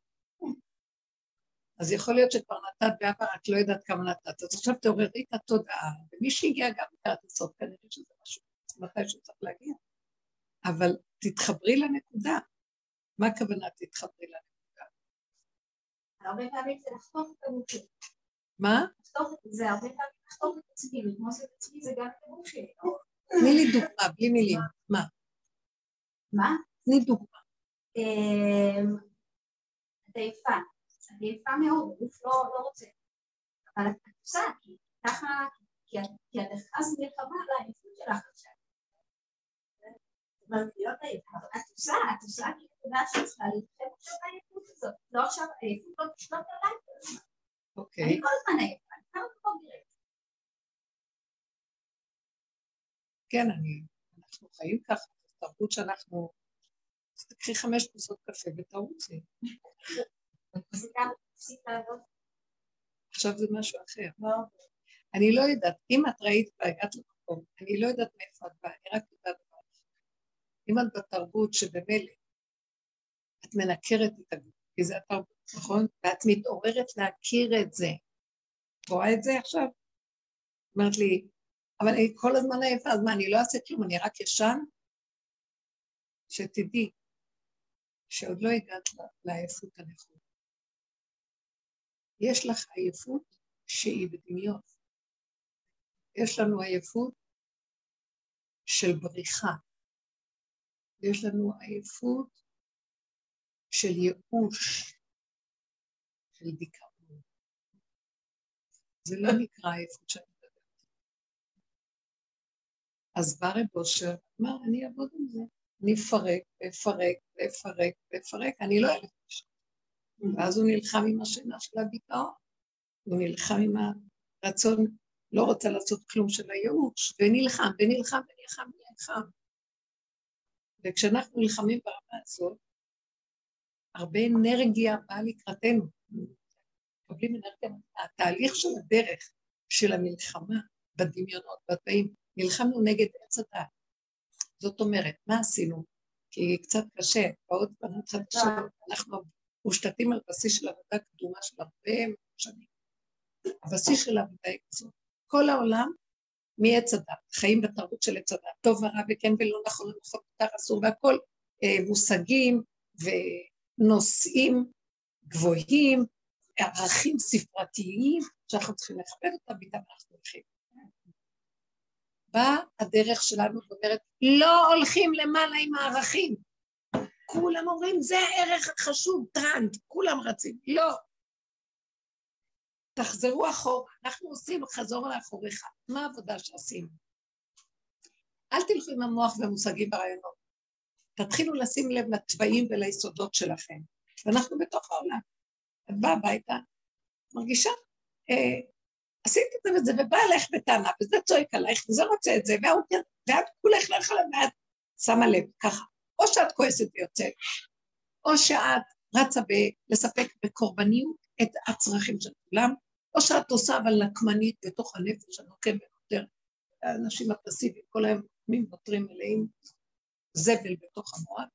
אז יכול להיות שכבר נתת בעבר, את לא יודעת כמה נתת. אז עכשיו תעוררי את התודעה, ומי שהגיע גם לקראת הסוף, כנראה שזה משהו, מתי שצריך להגיע. אבל תתחברי לנקודה. מה הכוונה תתחברי לנקודה?
הרבה פעמים זה לחתוך את שלי,
מה?
זה, הרבה פעמים לחתוך את עצמי, לגמוס את עצמי זה גם את הגוף שלי.
תני לי דוגמה, בלי מילים. מה?
מה?
תני דוגמה.
אמ, את עייפה, את עייפה מאוד, הגוף לא לא רוצה, אבל את עושה, כי ככה, כי את הכרזת מלחמה על העייפות שלך עכשיו. את עושה, את עושה כי את יודעת שאת צריכה להתחיל עכשיו בעייפות הזאת, לא עכשיו, העייפות לא תשלוט עליי.
אוקיי.
אני כל הזמן עייפה, אני כמה נראית.
כן, אני, אנחנו חיים ככה, תרבות שאנחנו... תקחי חמש כוסות קפה ותרוצי. עכשיו זה משהו אחר.
לא.
אני לא יודעת, אם את ראית והגעת למקום, אני לא יודעת מאיפה את באה, אני רק יודעת אחד. אם את בתרבות שבמילא את מנקרת את הגוף, כי זה התרבות, נכון? ואת מתעוררת להכיר את זה. את רואה את זה עכשיו? אומרת לי, אבל אני כל הזמן עייפה, אז מה, אני לא אעשה כלום, אני רק ישן? שתדעי שעוד לא הגעת לעייפות הנכונה. יש לך עייפות שהיא בדמיון. יש לנו עייפות של בריחה. יש לנו עייפות של ייאוש, של דיכאון. זה לא נקרא עייפות שאני מדברת. אז בא רב אושר, אמר, אני אעבוד עם זה. אני אפרק, ואפרק, ואפרק, ואפרק, אני לא אלף אישה. ואז הוא נלחם עם השינה של הדיכאון. הוא נלחם עם הרצון, לא רוצה לעשות כלום של הייאוש, ונלחם, ונלחם, ונלחם, ונלחם. וכשאנחנו נלחמים ברמה הזאת, הרבה אנרגיה באה לקראתנו. מקבלים אנרגיה, התהליך של הדרך של המלחמה בדמיונות, בתאים, נלחמנו נגד עץ הדת. זאת אומרת, מה עשינו? כי קצת קשה, בעוד בנות חדשות, אנחנו מושתתים על בסיס של עבודה קדומה של הרבה שנים. הבסיס של העבודה היא כזאת. כל העולם מעץ הדת, חיים בתרבות של עץ הדת, טוב ורע וכן ולא נכון, נכון מותר אסור והכל אה, מושגים ונושאים גבוהים, ערכים ספרתיים שאנחנו צריכים לכבד אותם ואיתם אנחנו הולכים. באה הדרך שלנו ואומרת, לא הולכים למעלה עם הערכים. כולם אומרים, זה הערך החשוב, טראנט, כולם רצים. לא. תחזרו אחורה, אנחנו עושים חזור לאחוריך. מה העבודה שעשינו? אל תלכו עם המוח והמושגים ברעיונות. תתחילו לשים לב לתוואים וליסודות שלכם. ואנחנו בתוך העולם. את באה הביתה, מרגישה, אה, עשית את זה וזה, ובא אליך בטענה, וזה צועק עלייך, וזה רוצה את זה, ואת כולך לא יכולה, ואת שמה לב, ככה. או שאת כועסת ויוצאת, או שאת רצה לספק בקורבניות את הצרכים של כולם, או שאת עושה אבל נקמנית בתוך הנפש הנוקם ביותר. האנשים הפסיביים כל היום נותרים מלאים זבל בתוך המוח,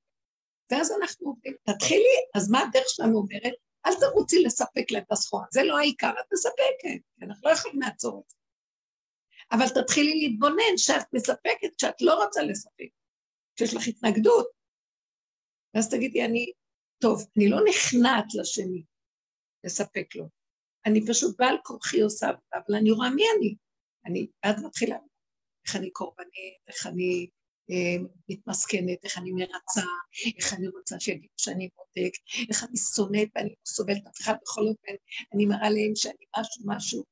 ואז אנחנו עובדים, תתחילי, אז מה הדרך שלנו אומרת? אל תרוצי לספק להם את הסחורה, זה לא העיקר, את מספקת, אנחנו לא יכולים לעצור את זה. אבל תתחילי להתבונן שאת מספקת כשאת לא רוצה לספק, כשיש לך התנגדות. ואז תגידי, אני, טוב, אני לא נכנעת לשני לספק לו, אני פשוט בעל כורחי עושה אבל אני רואה מי אני. אני, ואז מתחילה, איך אני קורבנית, איך אני מתמסכנת, איך אני מרצה, איך אני רוצה שיגידו שאני בודק, איך אני שונאת ואני לא סובלת אף אחד, בכל אופן, אני מראה להם שאני משהו משהו.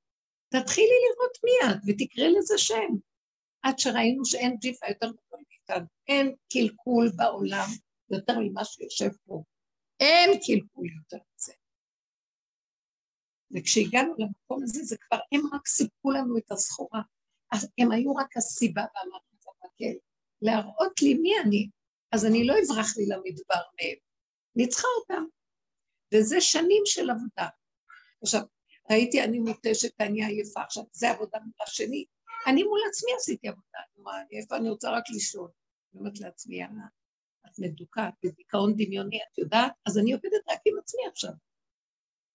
תתחילי לראות מי את ותקראי לזה שם. עד שראינו שאין ג'יפה יותר גדול מאיתנו, אין קלקול בעולם יותר ממה שיושב פה. אין קלקול יותר מזה. וכשהגענו למקום הזה, זה כבר, הם רק סיפקו לנו את הסחורה. הם היו רק הסיבה זה בכלא. להראות לי מי אני, אז אני לא אברח לי למדבר מהם. אני צריכה אותם. וזה שנים של עבודה. עכשיו, ראיתי, אני מותשת, אני עייפה, עכשיו, זה עבודה מול השני. אני מול עצמי עשיתי עבודה, מה, איפה אני רוצה רק לישון. אני אומרת לעצמי, יאללה, את מדוכאת, בדיכאון דמיוני, את יודעת? אז אני עובדת רק עם עצמי עכשיו.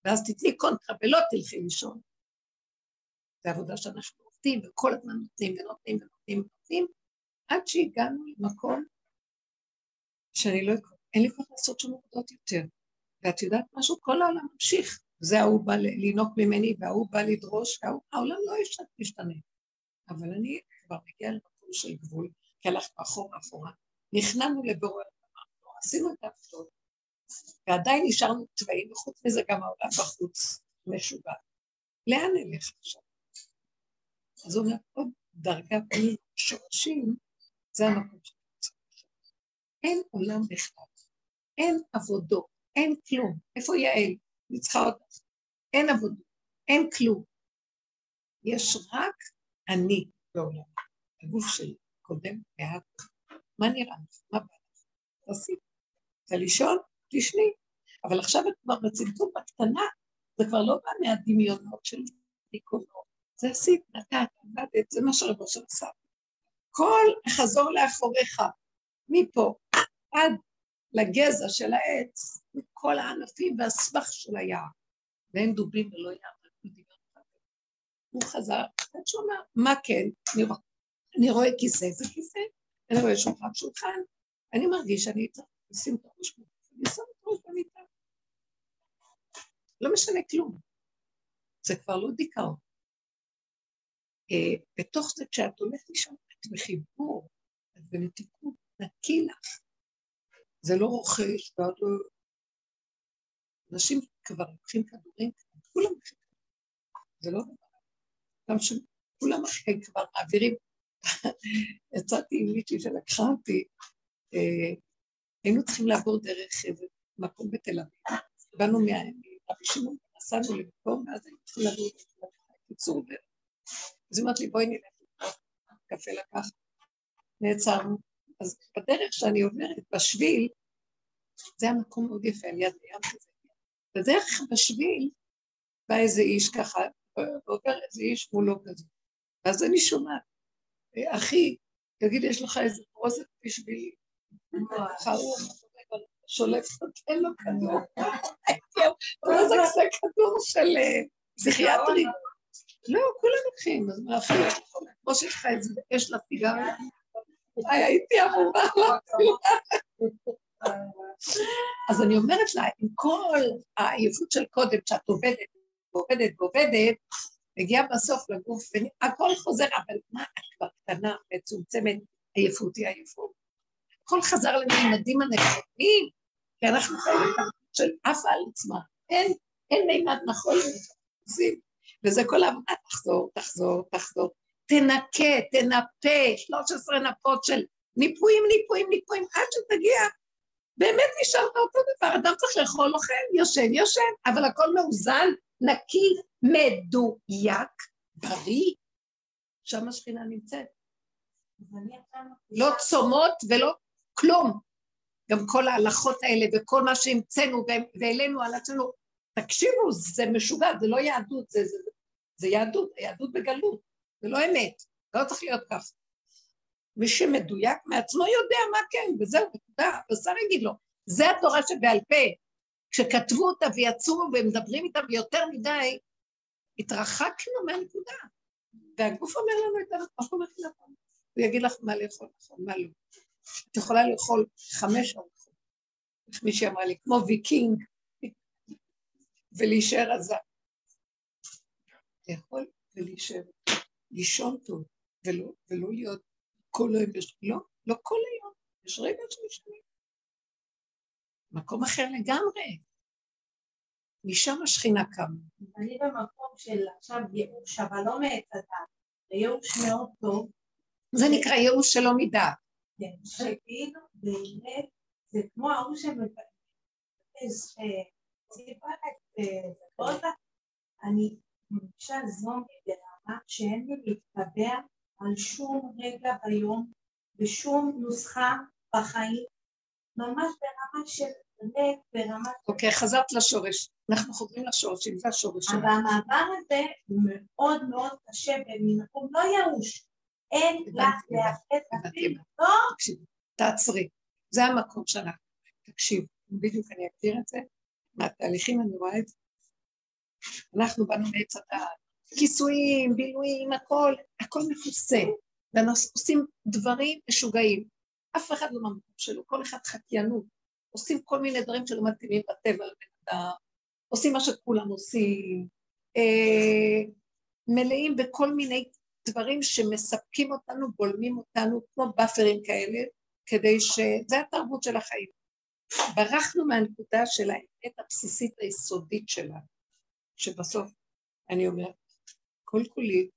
ואז תתני קונטרה ולא תלכי לישון. זו עבודה שאנחנו עובדים, וכל הזמן נותנים ונותנים ונותנים ונותנים, עד שהגענו למקום שאני לא אין לי כבר לעשות שום עבודות יותר. ואת יודעת משהו? כל העולם ממשיך. זה ההוא בא לינוק ממני, וההוא בא לדרוש, העולם לא ישתנה. אבל אני כבר מגיעה למקום של גבול, כי הלכנו אחורה אחורה, נכנענו לבורא, עשינו את העבודות, ועדיין נשארנו צבעים, וחוץ מזה גם העולם בחוץ משוגע. לאן נלך עכשיו? אז הוא אומר, עוד דרגה פנים שורשים, זה המקום שלנו. אין עולם בכלל, אין עבודות, אין כלום. איפה יעל? אני צריכה אותך. אין עבודות, אין כלום. יש רק אני בעולם. הגוף שלי קודם והכל. מה נראה לך? מה בא לך? תעשי. רוצה לישון? תשני. אבל עכשיו את כבר בצמצום בקטנה, זה כבר לא בא מהדמיונות של דיכאונות. זה עשית, נתת, עבדת, זה מה שרבו של עשה. כל חזור לאחוריך, מפה עד לגזע של העץ, מכל הענפים והסבך של היער. ואין דובים ולא יער, הוא חזר, עד שהוא אמר, מה כן? אני רואה, אני רואה כיסא, זה כיסא, אני רואה שולחן, שולחן, אני מרגיש שאני לשים את הראש פה, אני שם את הראש במיטה. לא משנה כלום. זה כבר לא דיכאון. אה, בתוך זה, כשאת הולכת את בחיבור, את במתיקות, נקי לך. זה לא רוכש, ועוד לא... אנשים כבר לוקחים כדורים, כולם לוקחים. זה לא דבר. גם שכולם אחרי כבר מעבירים. יצאתי עם מישהי שלקחה אותי, אה, היינו צריכים לעבור דרך איזה מקום בתל אביב. באנו מרבי שמעון, נסענו למקום, ואז היינו צריכים לעבור קיצור דרך. אז היא אומרת לי, בואי נלך קפה לקחת. נעצרנו. אז בדרך שאני עוברת, בשביל, זה היה מקום מאוד יפה, על יד הים כזה. בדרך בשביל, בא איזה איש ככה, ועובר איזה איש מולו כזה. ואז אני שומעת, אחי, תגיד, יש לך איזה פרוזת בשבילי? שולף, נותן לו כדור. פרוזק זה כדור של פסיכיאטרי. לא, כולם לוקחים, אז מה כמו שיש לך את זה, יש לה סיגריה. הייתי אמורה אז אני אומרת לה, עם כל העייפות של קודם, שאת עובדת ועובדת ועובדת, מגיעה בסוף לגוף, והכל חוזר, אבל מה, את כבר קטנה, מצומצמת, עייפות היא עייפות. הכל חזר לממדים הנכונים, כי אנחנו חייבים של עף על עצמה. אין, אין מימד נכון. וזה כל העבודה, תחזור, תחזור, תחזור. תנקה, תנפה, 13 נפות של ניפויים, ניפויים, ניפויים, עד שתגיע. באמת נשארת אותו דבר, אדם צריך לאכול אוכל, יושן, יושן, אבל הכל מאוזן, נקי, מדויק, בריא. שם השכינה נמצאת. לא צומות ולא כלום. גם כל ההלכות האלה וכל מה שהמצאנו והעלינו על עצמנו, תקשיבו, זה משוגע, זה לא יהדות, זה, זה, זה יהדות, היהדות בגלות, זה לא אמת, לא צריך להיות ככה. מי שמדויק מעצמו יודע מה כן, וזהו, נקודה, והשר יגיד לו, זה התורה שבעל פה. כשכתבו אותה ויצאו ומדברים איתה ביותר מדי, התרחקנו מהנקודה. והגוף אומר לנו את המקום נכון. הוא יגיד לך מה לאכול נכון, מה לא. את יכולה לאכול חמש ארוחות. מישהי אמרה לי, כמו ויקינג, ולהישאר עזה. לאכול ולהישאר, לישון טוב, ולא, ולא להיות כל היום, יש, לא, לא כל היום, יש רגע שמשנים. מקום אחר לגמרי. משם השכינה קמה.
אני במקום של עכשיו ייאוש, אבל לא מעץ הדת, ייאוש מאוד טוב.
זה נקרא ייאוש שלא מדעת.
כן, שכאילו באמת זה כמו ההוא שמבקש את אני מרגישה זומבי ברמה שאין לי להתקבע על שום רגע ביום, בשום נוסחה בחיים, ממש ברמה של ריק, ברמה...
אוקיי, חזרת לשורש. אנחנו חוזרים לשורשים, זה השורש
שלנו. אבל המעבר הזה הוא מאוד מאוד קשה במקום לא ייאוש. אין לך לאחד אפילו, לא...
תעצרי. זה המקום שאנחנו... תקשיב, בדיוק אני אגדיר את זה. מהתהליכים אני רואה את זה. אנחנו באנו מעץ הדעת. כיסויים, בילויים, הכל, הכל מכוסה. ואנחנו עושים דברים משוגעים. אף אחד לא מהמקום שלו, כל אחד חקיינות. עושים כל מיני דברים שלא מתאימים בטבע לבן אדם, עושים מה שכולם עושים, אה, מלאים בכל מיני דברים שמספקים אותנו, בולמים אותנו, כמו באפרים כאלה, כדי ש... זה התרבות של החיים. ברחנו מהנקודה של האמת הבסיסית היסודית שלנו, שבסוף, אני אומרת, כל כולי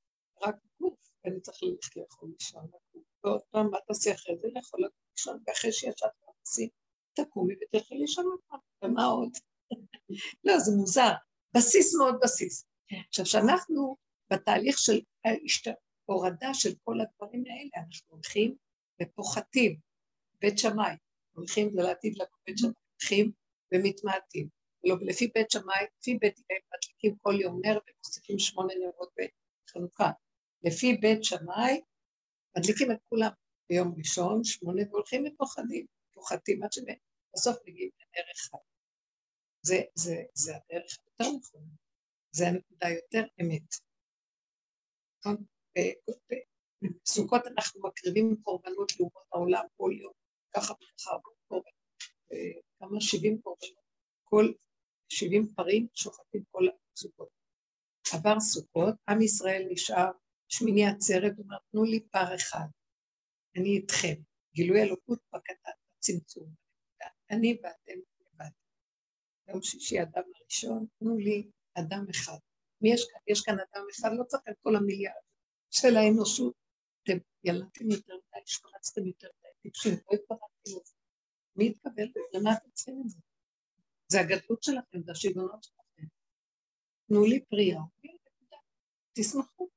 רק גוף, ואני צריך ללכת לאכול לישון, ועוד פעם, מה תעשי אחרי זה? לאכול לישון, ואחרי שישבת תעשי, תקומי ותלכי לישון עוד ומה עוד? לא, זה מוזר. בסיס מאוד בסיס. עכשיו, כשאנחנו בתהליך של הורדה של כל הדברים האלה, אנחנו הולכים ופוחתים, בית שמאי, הולכים לעתיד לקום בית שמאי, הולכים ומתמעטים. לא, לפי בית שמאי, לפי בית הלל מדליקים כל יום נר ומוסיפים שמונה נרות בחנוכה. לפי בית שמאי, מדליקים את כולם ביום ראשון, שמונה, והולכים ופוחדים, פוחדים עד שבסוף מגיעים לנר אחד. זה, זה, זה הדרך היותר נכונה, זה הנקודה יותר אמת. נכון? בסוכות אנחנו מקריבים קורבנות לאומות העולם כל יום, ככה וככה קורבנות, כמה שבעים קורבנות, כל שבעים פרים שוחטים כל הסוכות. עבר סוכות, עם ישראל נשאר שמיני עצרת, הוא אומר, תנו לי פר אחד, אני איתכם, גילוי אלוקות בקטן, בצמצום, אני ואתם לבד. יום שישי אדם הראשון, תנו לי אדם אחד. מי יש כאן? יש כאן אדם אחד, לא צריך את כל המיליארד של האנושות. אתם ילדתם יותר מדי, השפרצתם יותר מדי, טיפשים, לא התפרצתם לזה. מי יתקבל? למה אתם צריכים את זה? זה הגדלות שלכם, זה השיגעונות שלכם. תנו לי פריאה, תשמחו.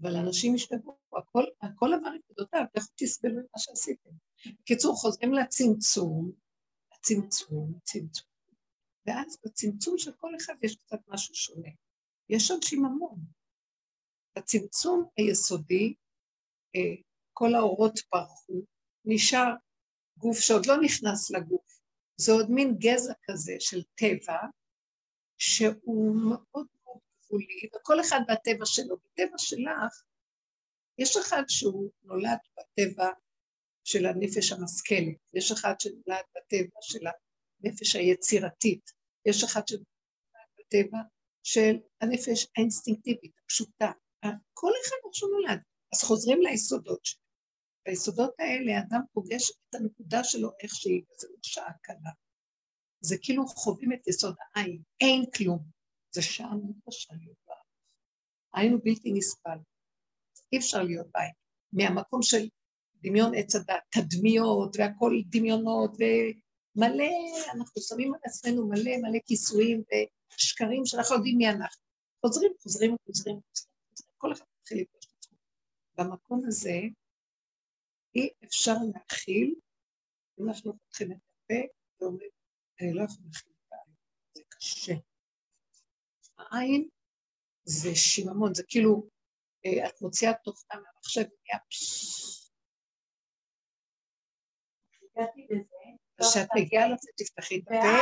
אבל אנשים השתגעו, הכל, הכל עבר נקודותיו, לכו תסבלו את מה שעשיתם. בקיצור, חוזרים לצמצום, הצמצום, צמצום. ואז בצמצום של כל אחד יש קצת משהו שונה. יש שם שיממון. בצמצום היסודי, כל האורות פרחו, נשאר גוף שעוד לא נכנס לגוף. זה עוד מין גזע כזה של טבע, שהוא מאוד מאוד גבולי, וכל אחד בטבע שלו. בטבע שלך, יש אחד שהוא נולד בטבע של הנפש המשכלת, יש אחד שנולד בטבע של הנפש היצירתית, יש אחד שנולד בטבע של הנפש האינסטינקטיבית, הפשוטה. כל אחד איך שהוא נולד. אז חוזרים ליסודות שלו. ביסודות האלה אדם פוגש את הנקודה שלו איך שהיא, וזה לא שעה קלה. זה כאילו חווים את יסוד העין, אין כלום. זה שעה מאוד קשה להיות בעין. העין הוא בלתי נסבל. אי אפשר להיות בעין. מהמקום של דמיון עץ הדת, תדמיות והכל דמיונות ומלא, אנחנו שמים על עצמנו מלא מלא כיסויים ושקרים שאנחנו יודעים מי אנחנו. חוזרים, חוזרים, חוזרים, חוזרים, כל אחד מתחיל לפגוש. במקום הזה אי אפשר להכיל אם אנחנו פותחים את הפה ואומרים, אני לא יכול להכיל את העין, זה קשה. העין זה שיממון, זה כאילו, אה, את מוציאה תוכנה מהמחשב פששש. כשאת מגיעה לזה, תפתחי את הפה,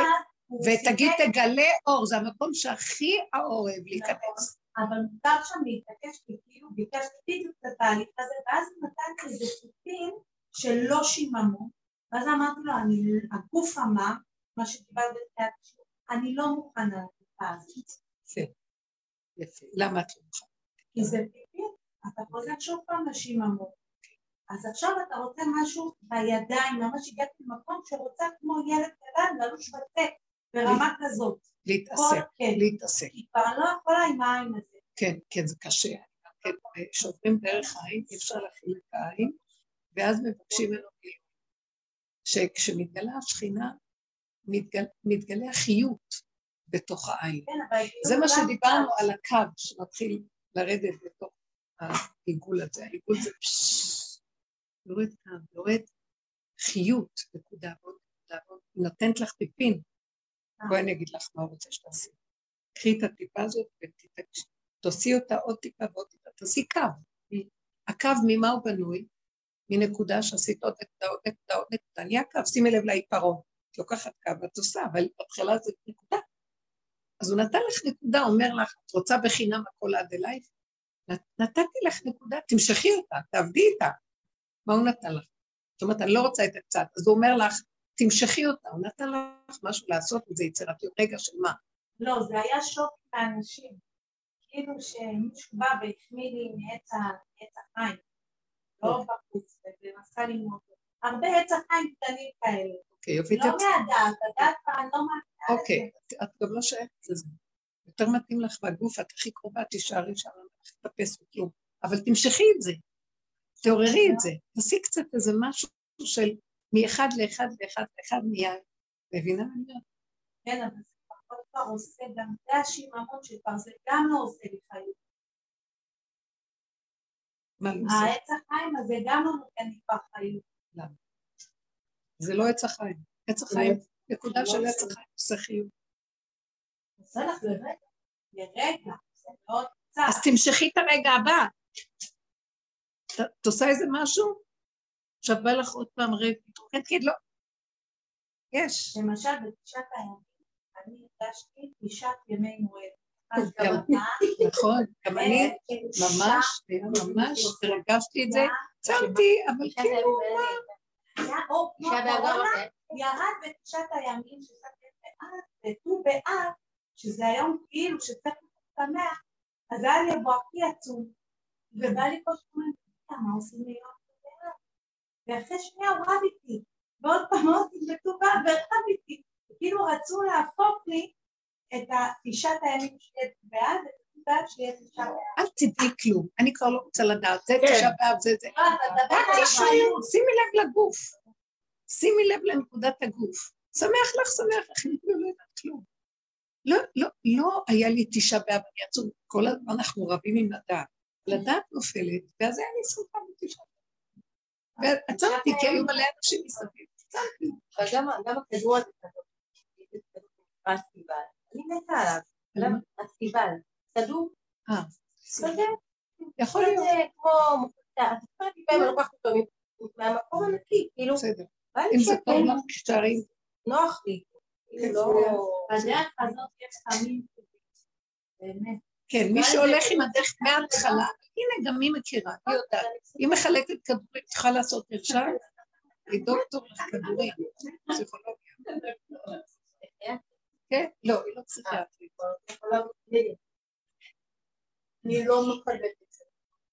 ותגיד, תגלה אור, זה המקום שהכי האור אוהב להיכנס.
אבל מותר שם להתעקש, כאילו ביקשתי בדיוק את התהליך הזה, ואז נתתי איזה חוטים שלא שיממו, ואז אמרתי לו, אני, הגוף אמר, מה שדיברת בתחילת השיעור, אני לא מוכנה לתקופה הזאת.
יפה, יפה. למה את לא מוכנה?
כי זה פיפי, אתה חוזר שוב פעם לשיממות. אז עכשיו אתה רוצה משהו בידיים, ממש הגעתי למקום שרוצה כמו ילד קטן ללוש בצק, ברמה כזאת.
להתעסק. להתעסק.
כי כבר לא יכולה עם העין הזה.
כן, כן, זה קשה. כן, שעוברים דרך העין, אי אפשר להכיל את העין, ואז מבקשים ממנו גילוי. שכשמתגלה השכינה, מתגל, מתגלה החיות בתוך העין.
כן, אבל...
זה מה שדיברנו על הקו שמתחיל לרדת לתוך העיגול הזה. העיגול זה יורד קו, יורד חיות, נקודה ועוד נקודה ועוד, היא נותנת לך טיפין. בואי אני אגיד לך מה הוא רוצה שתעשי. קחי את הטיפה הזאת ותוציאי אותה עוד טיפה ועוד טיפה, תעשי קו. הקו ממה הוא בנוי? מנקודה שעשית עוד נקודה, עוד נקודה, עוד נקודה, נהיה קו, שימי לב לעיפרון. את לוקחת קו ואת עושה, אבל בהתחלה זה נקודה. אז הוא נתן לך נקודה, אומר לך, את רוצה בחינם הכל עד אלייך? נת- נתתי לך נקודה, תמשכי אותה, תעבדי איתה. מה הוא נתן לך? זאת אומרת, אני לא רוצה את הקצת. אז הוא אומר לך, תמשכי אותה, הוא נתן לך משהו לעשות עם זה יצירתיות. רגע של מה?
לא, זה היה שוק לאנשים. כאילו שמישהו בא והחמיא לי מעץ החיים. לא בחוץ, ומנסה ללמוד. הרבה עץ החיים קטנים כאלה.
אוקיי, יופי,
לא מהדעת, הדעת כבר לא מהדעת.
אוקיי, את- גם לא שייכת לזה. יותר מתאים לך בגוף, את הכי קרובה, תישארי שם, לא תחפש וכלום. אבל תמשכי את זה, תעוררי את זה, תעשי קצת איזה משהו של מאחד לאחד לאחד לאחד נהיה. מבינה? מה אני אומרת?
כן, אבל זה פחות כבר עושה, גם זה השיממון שכבר זה גם לא עושה לי
לא עושה?
העץ החיים הזה גם לא נותן לי כבר חיים.
זה לא עץ החיים. עץ החיים, נקודה של עץ החיים, עושה חיוב.
עושה לך לרגע, לרגע, זה מאוד קצת.
אז תמשכי את הרגע הבא. את עושה איזה משהו? עכשיו בא לך עוד פעם רגע, מתרוקנת, תגיד לא. יש.
למשל בתשעת הימים, אני הרגשתי תשעת ימי מועד. אז
גם-
גם אתה,
נכון, גם אני
אה,
ממש, היה ממש, הרגשתי את זה, צמתי, אבל כאילו,
היה אור כמו קורונה,
עובד.
ירד בתשעת הימים ששמתי את באב, וט"ו באב, שזה היום כאילו שצריך להיות שמח, אז היה לי בועקי עצום, ובא לי כל שנייה, מה עושים לי יום ט"ו באב? ואחרי שנייה הוא רב איתי, ועוד פעם בט"ו באב, ורב איתי, כאילו רצו להפוך לי את התשעת הימים שיהיה באב.
אל תדעי כלום, אני כבר לא רוצה לדעת, זה
כן.
תשעה באב, זה זה.
לא,
רק תשמעי. שימי לב לגוף, שימי לב לנקודת הגוף. שמח לך, שמח לך, אני לא יודעת כלום. לא, לא, לא היה לי תשעה באב, אני עצוב, כל הזמן אנחנו רבים עם הדעת. לדעת נופלת, ואז היה לי שמחה בתשעה באב. ועצרתי, כי היו מלא אנשים מסביב.
אבל גם, הכדור הזה כדור, הסטיבל, אני מתה עליו? הסטיבל,
אה,
סדר,
יכול להיות,
כזה כמו טיפה אם אני לוקחת אותו מהמקום הנקי, כאילו,
אם זה לך, תשארי.
נוח לי, כאילו, לא...
בדרך הזאת יש טובים, באמת.
כן, מי שהולך עם הדרך מההתחלה, הנה, גם היא מכירה, היא יודעת. היא מחלקת כדורים, צריכה לעשות מרשם, היא דוקטור לכדורים, פסיכולוגיה. כן, לא, היא לא פסיכיאטרית.
אני לא מקבלת את זה.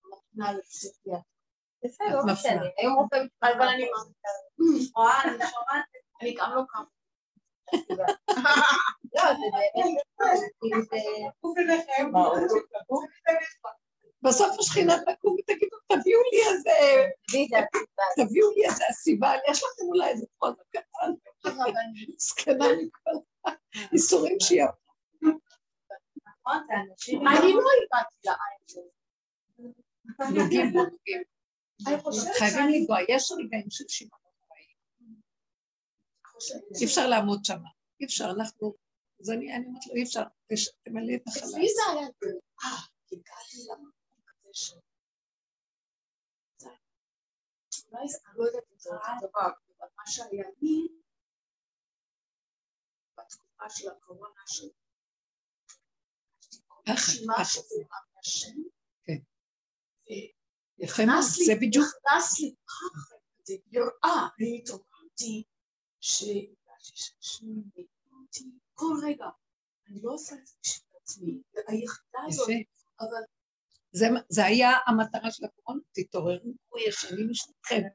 מפנה לפסיכיאטר. בסדר, לא. משנה. היום רופא אבל אני רואה, אני שומעת, אני גם לא קמה.
בסוף השכינה תקום ותגידו, תביאו לי איזה. תביאו לי איזה הסיבה, יש לכם אולי איזה פרוטו קטן, זקנה מכל האיסורים שהיא עברה.
נכון, אנשים... אני לא הגעתי לעין שלי.
נוגעים בו, נוגעים. חייבים לנגוע, יש רגעים של.
חושבת
אי אפשר לעמוד שם, אי אפשר, אנחנו, אז אני אומרת לו, אי אפשר, תמלא את החלל.
אצלי זה היה זה, אה, הגעתי למקום הזה של... זה- אולי זה, אני לא יודעת אם זה אותו דבר, אבל מה שהיה לי, בתקופה של הקורונה, רשימה. שזה אנשים,
יפה מאוד, זה בדיוק,
נכנס לי פחד, זה יראה, אני התעוררתי, שהרגשתי שאנשים מבינים אותי כל רגע. אני לא עושה את זה בשביל עצמי, היחידה הזאת. אבל
זה, זה היה המטרה של הקורונה, תתעוררו, ישנים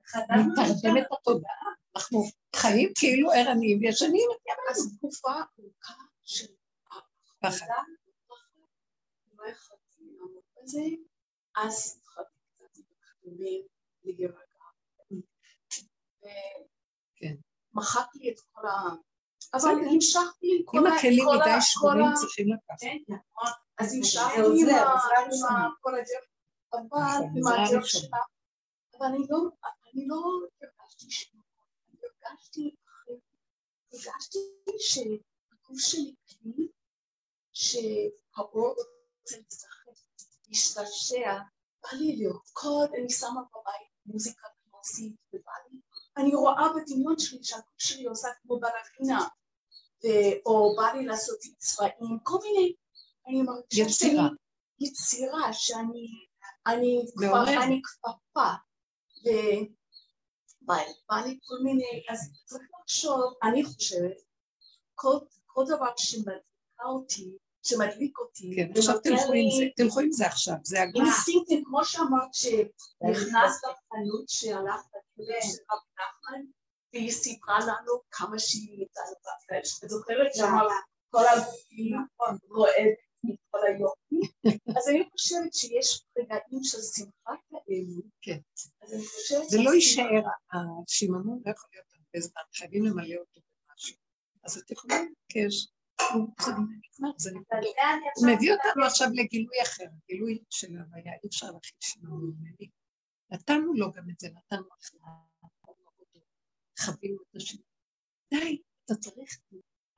חזרנו
מתרדמת התודעה, אנחנו חיים כאילו ערניים וישנים את.
אז תקופה ארוכה של
פחד.
לא אז התחלתי קצת הכדורים להירגע.
כן.
מחק לי את כל ה... אבל. המשכתי עם כל
אם
ה...
הכלים
כל ה-
מדי
ה-
צריכים לקחת.
כן, נכון. אז המשכתי
עוזר,
עם. כל הדרך, אבל
נכון,
עם הדרך. שלה. אבל אני לא, אני לא הרגשתי שינוי, אני הרגשתי אחרת. הרגשתי שהגוף שלי כלי, שהאור רוצה לשחק, להשתעשע, בא לי לרקוד, אני שמה בבית מוזיקה קלאסית, ובא לי, אני רואה בדמיון שלי שהגוף שלי עושה כמו בלרינה, ו- או בא לי לעשות צבעים, כל מיני, אני מרגישה
יצירה.
שאני יצירה, שאני אני כבר. אני כפפה, ובא בא לי כל מיני, אז צריך לחשוב, אני חושבת, כל, כל דבר שמדליקה אותי, שמדליק אותי,
כן, עכשיו תלכו עם זה, תלכו עם זה עכשיו, זה הגוף.
אינסטינקטים, כמו שאמרת, שנכנס לחנות שהלך לכלא של רב נחמן, והיא סיפרה לנו כמה שהיא לבקש. את זוכרת שאמרת כל הגופים רועד מכל היופי? אז אני חושבת שיש רגעים של שמחה כאלו.
כן.
אז אני חושבת...
זה לא יישאר, השיממון לא יכול להיות הרבה זמן, חייבים למלא אותו במשהו. אז את יכולה לבקש, זה נגמר, הוא מביא אותנו עכשיו לגילוי אחר, גילוי של הוויה, אי אפשר להכיל שיממון ממני. נתנו לו גם את זה, נתנו הכנעה, חווינו את השני. די, אתה צריך,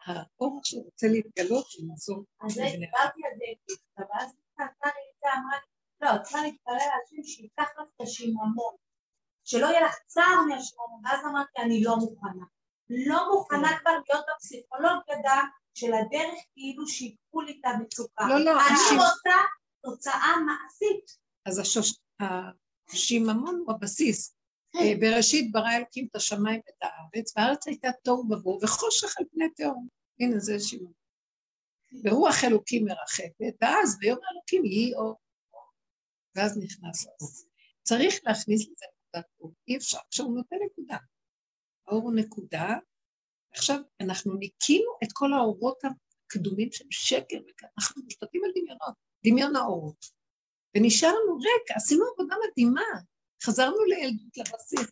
האור שרוצה להתגלות, לעזור
אז דיברתי על זה איתה, ואז נתנה לי את זה, אמרה לי, לא, את צריכה להתפלל על השם שייקח לך את השיממון, שלא יהיה לך צער מהשיממון, ואז אמרתי, אני לא מוכנה. לא מוכנה כבר להיות בפסיכולוגיה של הדרך כאילו שיקחו לי את המצוקה.
לא, לא,
אני רוצה תוצאה מעשית.
אז. השיממון הוא הבסיס. אה, בראשית ברא אלוקים את השמיים ואת הארץ, והארץ הייתה תוהו ובוהו וחושך על פני תהום. הנה זה שיממון. ורוח אלוקים מרחפת, ואז ביום האלוקים יהי אור. ואז נכנס האור. צריך להכניס לזה נקודת אור, אי אפשר. עכשיו הוא נותן נקודה. האור הוא נקודה, עכשיו אנחנו ניקינו את כל האורות הקדומים של שקר, אנחנו מושתתים על דמיונות, דמיון האורות. ונשארנו ריק, עשינו עבודה מדהימה, חזרנו לילדות, לבסיס.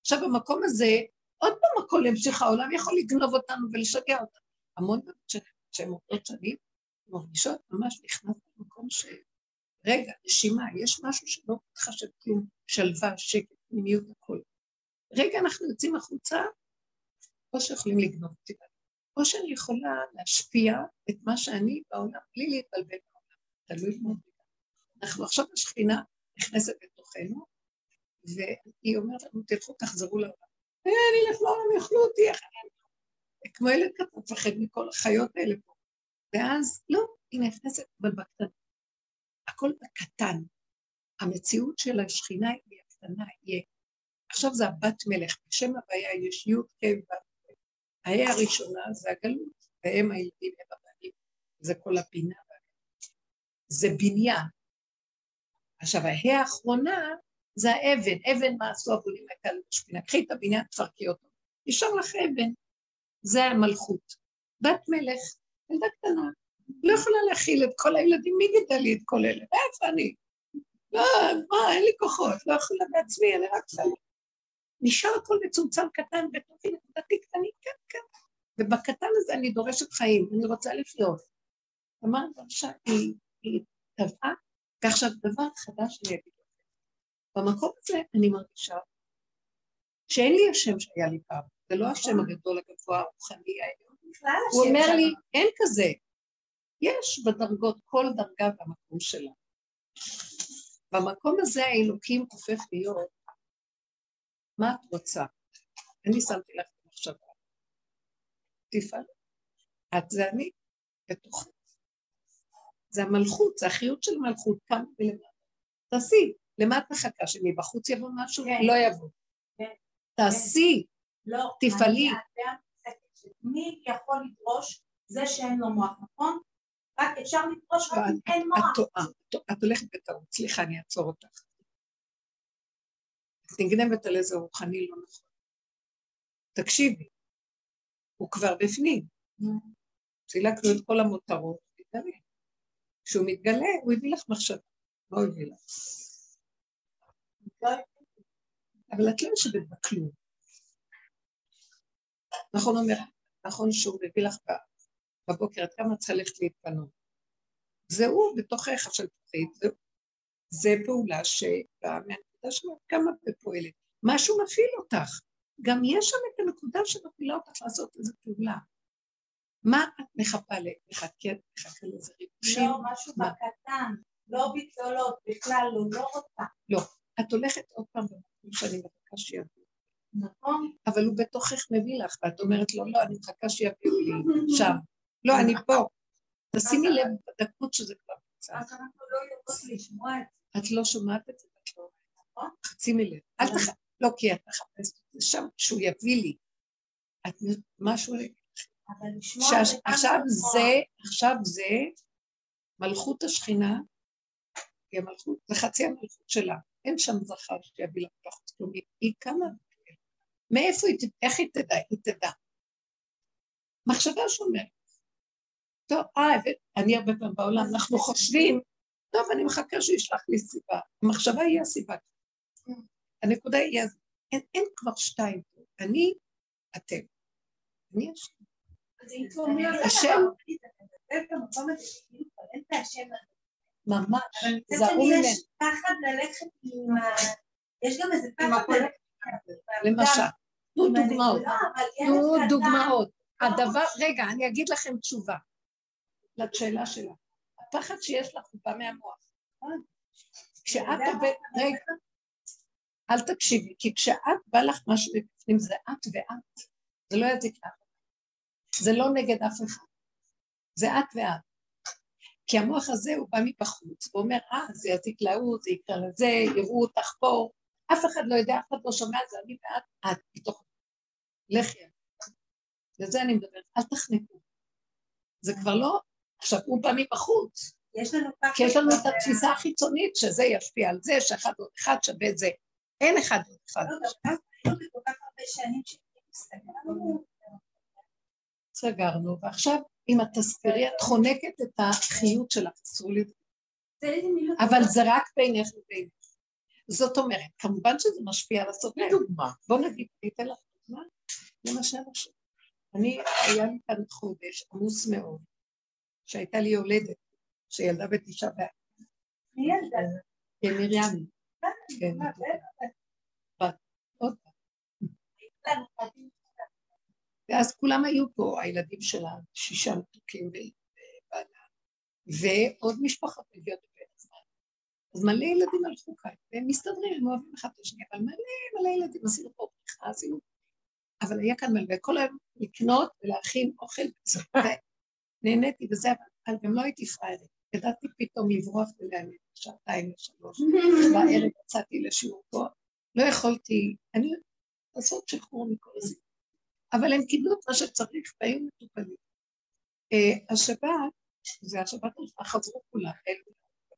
עכשיו במקום הזה, עוד פעם הכל ימשיך, העולם יכול לגנוב אותנו ולשגע אותנו. המון ש- שהן עוברות שנים, מרגישות ממש נכנס למקום ש... רגע, נשימה, יש משהו שלא מתחשב כלום, שלווה, שקט, פנימיות, הכל. רגע, אנחנו יוצאים החוצה, או שיכולים לגנוב אותי, או שאני יכולה להשפיע את מה שאני בעולם, בלי להתבלבל בעולם, תלוי מאוד. אנחנו עכשיו השכינה נכנסת לתוכנו, והיא אומרת לנו, תלכו, תחזרו לעולם. אה, אני אלך לעולם, יאכלו אותי, איך אני... כמו ילד קטן, מפחד מכל החיות האלה פה. ואז, לא, היא נכנסת, אבל בקטנה. הכל בקטן. המציאות של השכינה היא הקטנה, היא... עכשיו זה הבת מלך, בשם הוויה יש י' כ'. ההא הראשונה זה הגלות, והם הילדים, הם הבנים, זה כל הבינה. זה בניין. עכשיו, ההא האחרונה זה האבן, אבן מה עשו הבונים הייתה לשפינה, קחי את הבניין, תפרקי אותו. נשאר לך אבן, זה המלכות. בת מלך, ילדה קטנה, לא יכולה להכיל את כל הילדים, מי גידל לי את כל אלה? איפה אני? לא, מה, אין לי כוחות, לא יכולה בעצמי, אני רק צריכה... נשאר הכל מצומצם קטן, בתוכי נקודתי קטנית, כן, כן. ובקטן הזה אני דורשת חיים, אני רוצה לחיות. אמרת, עכשיו היא, טבעה, ועכשיו דבר חדש אני אגיד. במקום הזה אני מרגישה שאין לי השם שהיה לי פעם, זה לא השם הגדול הגבוה הרוחני העליון. הוא אומר לי, אין כזה. יש בדרגות כל דרגה במקום שלה. במקום הזה האלוקים הופך להיות, מה את רוצה? אני שמתי לך את המחשבה. תפעל. את זה אני, בתוכך. זה המלכות, זה החיות של המלכות, כמה ולמטה. תעשי, למה את מחכה? שמבחוץ יבוא משהו?
כן.
לא יבוא.
כן.
תעשי,
לא,
תפעלי.
מי יכול לדרוש זה שאין לו מוח, נכון? רק אפשר לדרוש רק אם אין מוח.
את טועה, את הולכת בטעות, סליחה, אני אעצור אותך. את נגנבת על איזה רוחני לא נכון. תקשיבי, הוא כבר בפנים. סילקנו את כל המותרות, תתגלה. כשהוא מתגלה, הוא הביא לך מחשבה. הוא הביא לך? אבל את לא יושבת בכלום. נכון אומר, נכון שהוא מביא לך בבוקר, את כמה צריכה ללכת להתפנות. זה הוא בתוכך של תוכנית, זה, זה פעולה שבאה מהנקודה שלו, כמה פועלת. משהו מפעיל אותך. גם יש שם את הנקודה שמפעילה אותך לעשות איזו פעולה. מה את מחפה לחכה, מחכה לאיזה ריגושים?
לא, משהו
מה?
בקטן, לא בגדולות, בכלל לא, לא רוצה.
לא. את הולכת עוד פעם במקום שאני מחכה שיביאו.
נכון?
אבל הוא בתוכך מביא לך, ואת אומרת לו, לא, אני מחכה שיביאו לי שם. לא, אני פה. תשימי לב בדקות שזה כבר נמצא.
אז אנחנו לא יודעות לשמוע את זה.
את לא שומעת את זה, ואת לא
נכון?
שימי לב. אל תח... לא, כי את מחפשת את זה שם, שהוא יביא לי. את משהו...
אבל לשמוע את
עכשיו
לשמוע.
זה, עכשיו זה מלכות השכינה, היא המלכות, זה חצי המלכות שלה. אין שם זכר שיביא לך בחוץ כלום. היא- קמה, מאיפה היא, איך היא תדע? היא תדע. מחשבה שאומרת, טוב, אה, ו- אני הרבה פעמים בעולם, אנחנו חושבים, טוב, אני מחכה שהוא ישלח לי סיבה. המחשבה היא הסיבה. הנקודה היא, אז אין, אין כבר שתיים. אני, אתם. אני השם. השם. ממש,
שני
ממנו.
יש פחד ללכת עם ה... יש גם איזה פחד. ללכת...
למשל, תנו דוגמאות.
ילד
תנו דוגמאות.
לא
הדבר, רגע, אני אגיד לכם תשובה לשאלה שלה. הפחד שיש לך הוא בא מהמוח. כשאת
זה
עובדת, רגע, אל תקשיבי, כי כשאת בא לך משהו בפנים זה את ואת. זה לא יזיק לך. זה לא נגד אף אחד. זה את ואת. כי המוח הזה הוא בא מבחוץ, הוא אומר, אה, זה יזיק להוא, זה יקרה לזה, יראו אותך פה. אף אחד לא יודע, אף אחד לא שומע, זה אני ואת, את, מתוך לחי. לזה אני מדברת, אל תחנקו. זה כבר לא, עכשיו הוא בא מבחוץ,
יש לנו פחד...
כי יש לנו את התפיסה החיצונית שזה ישפיע על זה, שאחד עוד אחד שווה את זה. אין אחד עוד אחד.
לא.
סגרנו, ועכשיו אם את תסבירי, את חונקת את החיות שלך, אסור לי,
מילות...
אבל זה רק בינך ובינך. זאת אומרת, כמובן שזה משפיע על הסובב.
דוגמה.
בוא נגיד, אני אתן לך דוגמה, למשל עכשיו. אני, היה לי כאן חודש עמוס מאוד, שהייתה לי יולדת, שילדה בתשעה באב,
מי ילדה?
כן, מרים, כן,
מה,
בת, עוד בת. ואז כולם היו פה, הילדים שלה, שישה מתוקים ובעלה, ועוד משפחות מגיעות בבין הזמן. אז מלא ילדים הלכו כאן, והם מסתדרים, הם אוהבים אחד את השני, אבל מלא מלא ילדים, עשינו פה פתיחה, עשינו... אבל היה כאן מלא, וכל היום לקנות ולהכין אוכל, ונהניתי וזה, אבל גם לא הייתי פראיירית. ידעתי פתאום לברוח ולהאמין, שעתיים לשלוש, בערב יצאתי לשיעור פה, לא יכולתי, אני לעשות שחרור מכל זה. אבל הם קיבלו את מה שצריך והיו מטופלים. Uh, השבת, זה השבת הראשונה, חזרו כולם, אלו,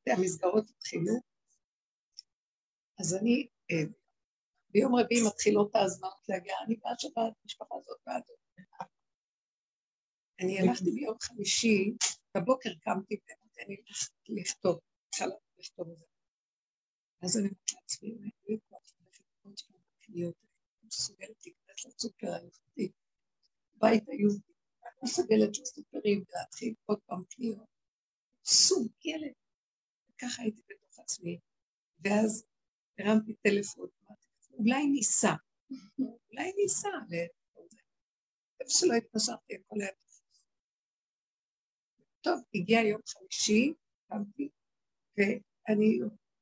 המסגרות התחילו, אז אני, אה, ביום רביעי מתחילות ההזמנות להגיע, אני באה שבת, משפחה הזאת ועד אני הלכתי ביום חמישי, בבוקר קמתי ואני לכתוב, התחלה לכתוב את זה. אז אני אומרת לעצמי, אני לא יכולה ללכת אני מסוגלת להיכנס לסופר ההלכתי, בית היהודי, אני מסוגלת לסופרים ולהתחיל עוד פעם קניות. מסוגלת. ככה הייתי בתוך עצמי, ואז הרמתי טלפון, אולי ניסע, אולי ניסע, איפה שלא התקשרתי, הכל היה טוב, הגיע יום חמישי, קמתי, ואני,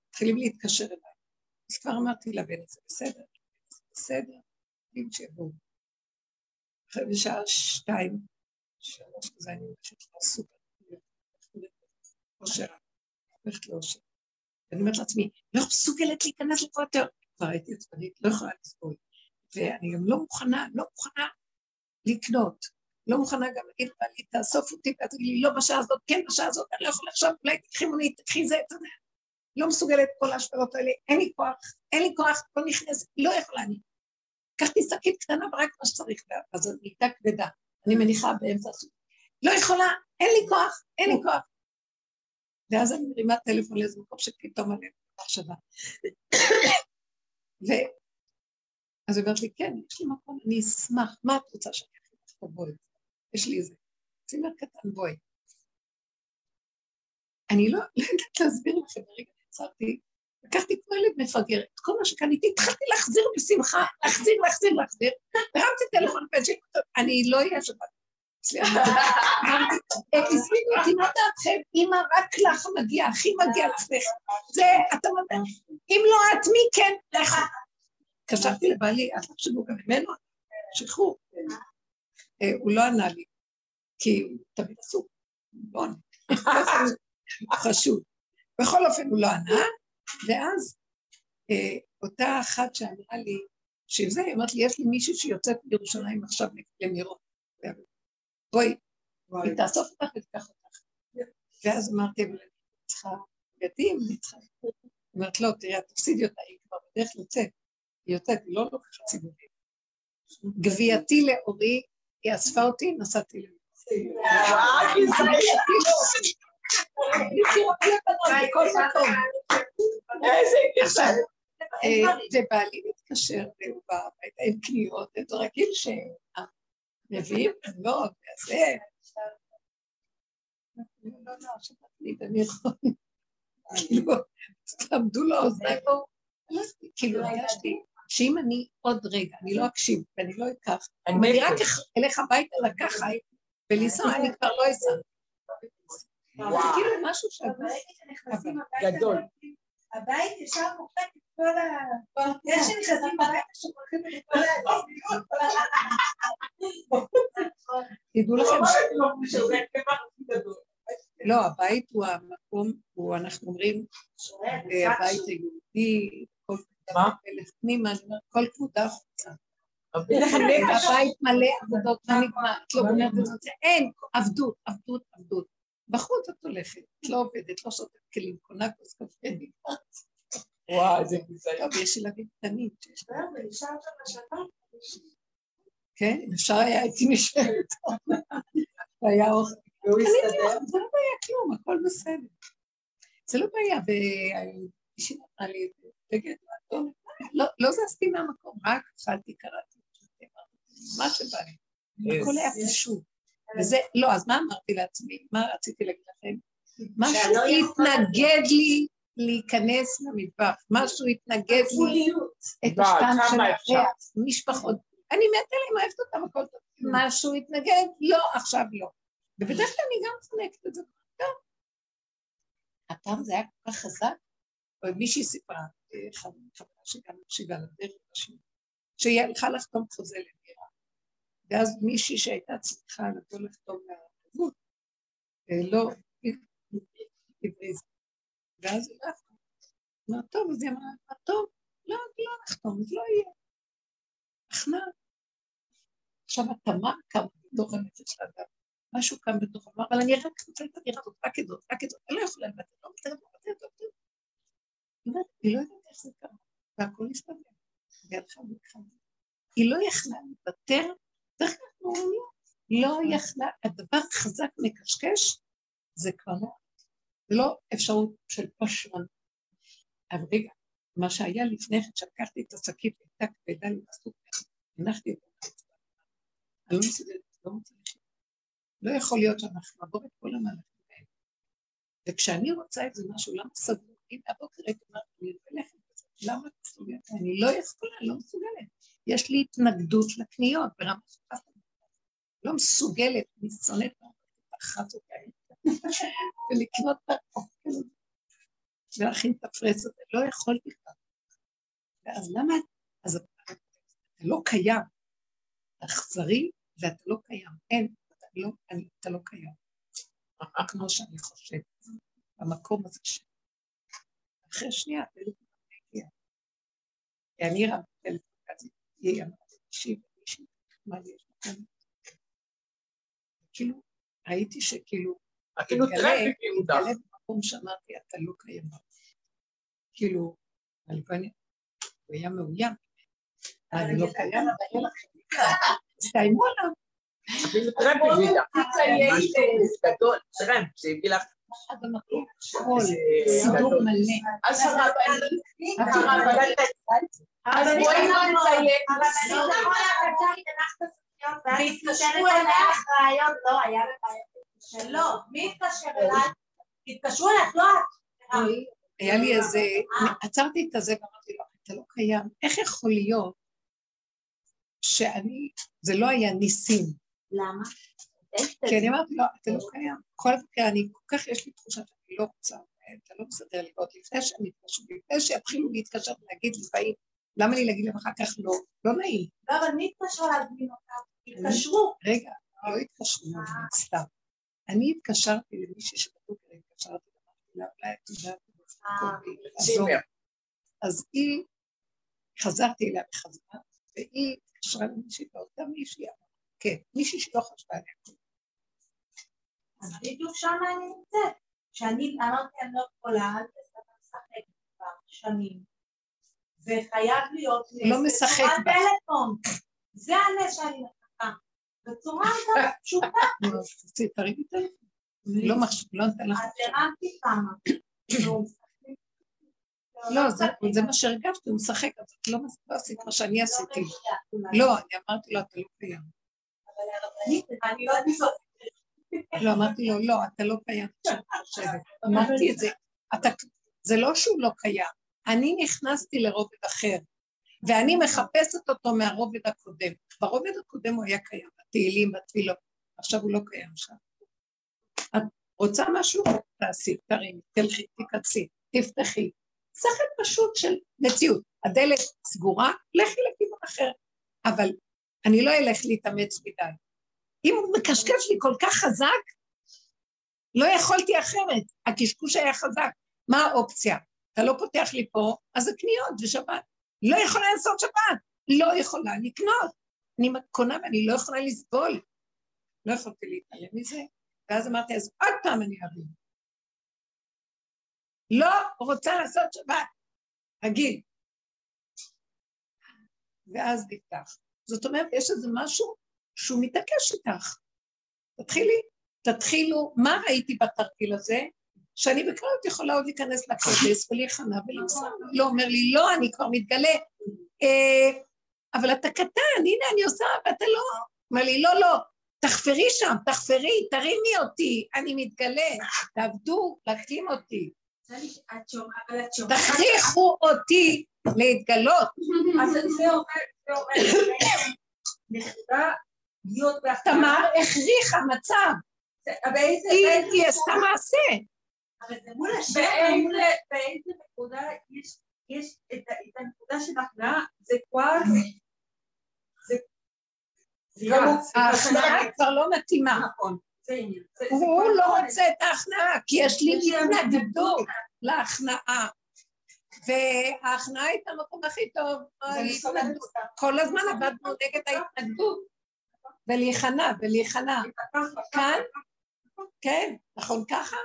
מתחילים להתקשר אליי. אז כבר אמרתי לבן, זה בסדר, בסדר, שיבואו. אחרי בשעה שתיים, שלוש כזה, אני הולכת לסופר, אושר, הולכת לאושר. ואני אומרת לעצמי, לא מסוגלת להיכנס לכל יותר. כבר הייתי עצבנית, לא יכולה לסבול. ואני גם לא מוכנה, לא מוכנה לקנות. לא מוכנה גם להגיד לי, תאסוף אותי, ואז תגיד לי, לא בשעה הזאת, כן בשעה הזאת, אני לא יכולה עכשיו, אולי תקחי מונית, תקחי זה, אתה יודע. לא מסוגלת כל ההשפעות האלה, אין לי כוח, אין לי כוח, לא נכנס, לא יכולה אני. לקחתי שקית קטנה ורק מה שצריך, אז היא הייתה כבדה, אני מניחה באמצע הסוג. לא יכולה, אין לי כוח, אין לי כוח. ואז אני מרימה טלפון לאיזה מקום שפתאום עליהם מחשבה. ו... אז היא אומרת לי, כן, יש לי מקום, אני אשמח, מה את רוצה שאני אכין לך? תבואי. יש לי איזה צימר קטן, בואי. אני לא, לא יודעת להסביר לכם, ברגע נעצרתי, לקחתי כמו ילד מפגר, את כל מה שקניתי, התחלתי להחזיר בשמחה, להחזיר, להחזיר, להחזיר, הרמתי טלפון שלי, אני לא אהיה שבת. אמרתי, הזמינו אותי, מה דעתכם? אמא, רק לך מגיע, הכי מגיע לך זה, אתה אומר, אם לא את, מי כן? לך. קשרתי לבעלי, אל תחשבו גם ממנו, שחרור. אה, הוא לא ענה לי, כי הוא תמיד עסוק, לא ענה, חשוד. בכל אופן הוא לא ענה, ואז אה, אותה אחת שאמרה לי, שזה, היא אמרת לי, יש לי מישהי שיוצאת מירושלים עכשיו למירון. בואי, היא תאסוף אותך ותיקח אותך. ואז אמרתי, אבל אני צריכה בגדים, אני צריכה... היא אומרת, לא, תראי, את תפסידי אותה, היא כבר בדרך לצאת. היא יוצאת, היא לא לוקחת סיבובים. גבייתי לאורי היא אספה אותי, נסעתי לזה. ובעלי מתקשר, והוא בא הביתה עם קניות, זה רגיל שמביאים קניות, וזה. לא, לא. כאילו, תעמדו לאוזניים. כאילו, הרגשתי שאם אני עוד רגע, אני לא אקשיב ואני לא אקח, אני רק אלך הביתה לקחת ולנסוע, אני כבר לא אסע. זה כאילו משהו
גדול.
הבית ישר מוחק את כל ה... איך שנכנסים הביתה שמוחקים את כל ה...
תדעו לכם ש... לא, הבית הוא המקום, הוא, אנחנו אומרים, הבית היהודי,
מה?
פנימה, כל כבודה החוצה. הבית מלא עבודות, מה נגמר? לא אין, עבדות, עבדות, עבדות. בחוץ את הולכת, את לא עובדת, לא שוטת כלים, קונה כוס קפה, נגמרת.
וואי, זה ניסיון.
טוב, יש ילדים קטנים שיש להם. כן, אם אפשר היה, הייתי נשארת. היה אוכל.
והוא הסתדר?
זה לא בעיה כלום, הכל בסדר. זה לא בעיה, ומישהי נתנה לי את זה, בגד לא, לא זזתי מהמקום, רק אכלתי, קראתי, מה שבא לי. הכל היה פשוט. וזה, לא, אז מה אמרתי לעצמי? מה רציתי להגיד לכם? משהו התנגד לי להיכנס למטבח, משהו התנגד לי את השטעם של הריח, משפחות. אני מתה להם, אוהבת אותם, הכל טוב. משהו התנגד? לא, עכשיו לא. ובדרך כלל אני גם צונקת את זה. טוב. הפעם זה היה כל כך חזק, מישהי סיפרה, חברה שגם מקשיבה לדרך שהיא הלכה לחתום חוזה לדירה. ואז מישהי שהייתה צריכה לבוא לחתום מהערבות, לא הבריזה. ואז היא לא אמרה, טוב, אז היא אמרה, טוב, לא, לא נחתום, אז לא יהיה. אחנה. עכשיו התמר קם בתוך הנפש של האדם, משהו קם בתוך אמר, אבל אני רק רוצה את הדירה הזאת, רק את זאת, רק את זאת, אני לא יכולה לוותר, לא מוותרת, לא מוותרת, לא היא לא יודעת איך זה קרה, והכל הסתדר, והלכה. היא לא יכלה לוותר, דרך אגב, לא יכלה, הדבר חזק מקשקש, זה כבר לא, זה לא אפשרות של פשרן. אבל רגע, מה שהיה לפני כן, שלקחתי את השקית, הייתה כבדה לי בסופר, הנחתי אותה. אני לא מסוגלת, לא מצליחה. לא יכול להיות שאנחנו נעבור את כל המהלכים האלה. וכשאני רוצה איזה משהו, למה סגור? אם הבוקר הייתי אומרת, אני בזה, למה את מסוגלת? אני לא יכולה, לא מסוגלת. יש לי התנגדות לקניות ברמה של לא מסוגלת, אני שונאת אחת אותה, ולקנות את האוכל ולהכין את הפרס הזה, לא יכולתי כבר. ואז למה, אז אתה לא קיים, אכזרי ואתה לא קיים, אין, אתה לא, אני, אתה לא קיים. כמו שאני חושבת, במקום הזה ש... אחרי שנייה, אני רמת טלפון כזה, היא אמרה לי, תקשיב, מישהי, מה יש לכם? כאילו, ראיתי שכאילו,
אפילו טראפיק
מתגלה במקום שאמרתי, אתה לא קיים. כאילו, הלוואי, הוא היה מאוים. אני לא קיים, תסתיימו עליו.
אפילו טראפיק משהו גדול, טראמפ, שהביא לך...
סידור מלא.
אז הרבנית...
לא אני לא יכולה והתקשרו אלייך רעיון, לא, היה לך שלא, מי התקשר אליי? התקשרו אלייך, לא את.
היה לי איזה, עצרתי את הזה ואמרתי לו, אתה לא קיים, איך יכול להיות שאני, זה לא היה ניסים.
למה?
כי אני אמרתי לו, אתה לא קיים. כל בוקר אני, כל כך יש לי תחושה שאני לא רוצה, אתה לא מסדר לי עוד לפני שהם יתקשרו, לפני שיתחילו להתקשר ולהגיד לי, באים, למה לי להגיד להם אחר כך לא? לא נעים.
לא, אבל מי התקשר להזמין אותם? התקשרו.
רגע, לא התקשרו, סתם. אני התקשרתי למישהי שבבוקר התקשרתי, אמרתי לה, אולי את יודעת, אז היא, חזרתי אליה בחזרה, והיא התקשרה למישהי, ואותה מישהי כן, מישהי שלא חשבה עליה.
אז בדיוק שם אני נמצאת. כשאני אמרתי אני לא יכולה, אל לשחק כבר שנים. וחייב להיות
לא משחק בה.
טלפון. זה הנס שאני מחכה. בצורה יותר פשוטה.
תרימי טלפון. לא מחשב, לא נותן לך.
אז הרמתי כמה.
לא, זה מה שהרגשתי, הוא משחק, אז את לא עשית מה שאני עשיתי. לא, אני אמרתי לו, אתה לא קיים. לא, אמרתי לו, לא, אתה לא קיים. אמרתי את זה. זה לא שהוא לא קיים, אני נכנסתי לרובד אחר, ואני מחפשת אותו מהרובד הקודם. ברובד הקודם הוא היה קיים, בתהילים, בתפילות, עכשיו הוא לא קיים שם. את רוצה משהו? תעשי, תרימי, תלכי, תיכנסי, תפתחי. שכל פשוט של מציאות. הדלת סגורה, לכי לכיוון אחר. אבל אני לא אלך להתאמץ מדי. אם הוא מקשקש לי כל כך חזק, לא יכולתי אחרת. הקשקוש היה חזק. מה האופציה? אתה לא פותח לי פה, אז זה קניות ושבת. לא יכולה לעשות שבת, לא יכולה לקנות. אני קונה ואני לא יכולה לסבול. לא יכולתי להתעלם מזה, ואז אמרתי, אז עוד פעם אני אבין. לא רוצה לעשות שבת, רגיל. ואז נפתח. זאת אומרת, יש איזה משהו שהוא מתעקש איתך. תתחילי, תתחילו, מה ראיתי בתרגיל הזה? שאני בקלות יכולה עוד להיכנס לקודש ולהיכנע ולמסור. לא, אומר לי, לא, אני כבר מתגלה. אה, אבל אתה קטן, הנה אני עושה, ואתה לא. אומר לי, לא, לא, תחפרי שם, תחפרי, תרימי אותי, אני מתגלה, תעבדו להקים אותי. תכריחו אותי להתגלות.
אז זה אומר, נכתבה להיות
תמר הכריחה מצב. היא עשתה מעשה.
אבל זה מול השם. באיזה נקודה יש את הנקודה של ההכנעה, זה כבר...
ההכנעה כבר לא מתאימה. נכון. הוא לא רוצה את ההכנעה, כי יש לי התנגדות להכנעה. וההכנעה הייתה המקום הכי טוב. כל הזמן עבדנו נגד ההתנגדות. ולהיכנע, ולהיכנע. כאן, כן, נכון ככה?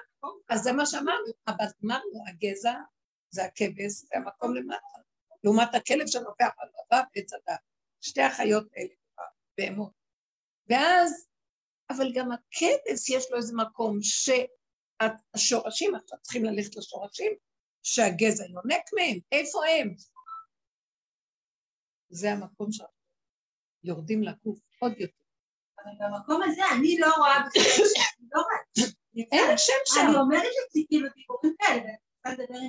אז זה מה שאמרנו, אבל אמרנו, הגזע זה הכבש, זה המקום למטה. לעומת הכלב שנובח על רבה ועץ הדת. שתי החיות האלה, בהמות. ואז, אבל גם הכבש יש לו איזה מקום שהשורשים, עכשיו צריכים ללכת לשורשים, שהגזע יונק מהם, איפה הם? זה המקום שאנחנו יורדים לגוף עוד יותר.
אבל במקום הזה אני לא רואה בכלל, לא רואה.
אין השם שם.
אני אומרת לעצמי כאילו דיבורים כאלה,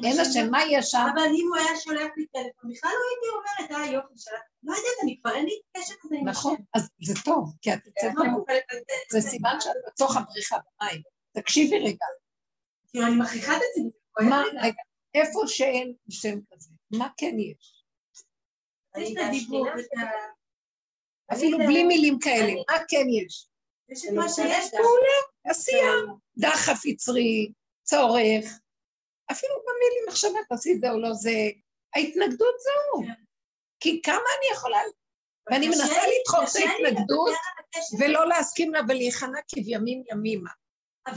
אין השם, מה יש שם?
אבל אם הוא היה שולח לי טלפון, בכלל לא הייתי אומרת, אה יופי, שלח. לא יודעת, אני כבר אין לי קשר כזה עם השם.
נכון, אז זה טוב, כי את יוצאת נמוך. זה סימן שאת בתוך הבריחה במים. תקשיבי רגע.
כאילו, אני מכריחה את עצמי.
מה, רגע, איפה שאין שם כזה, מה כן יש?
יש את הדיבור, את ה...
אפילו בלי מילים כאלה, מה כן יש?
יש את מה שיש.
מעולה, עשייה, דחף יצרי, צורך, אפילו במילים מחשבה, תעשי זה או לא זה, ההתנגדות זהו. כי כמה אני יכולה, ואני מנסה לדחוק את ההתנגדות ולא להסכים לה ולהיכנע כבימים ימימה.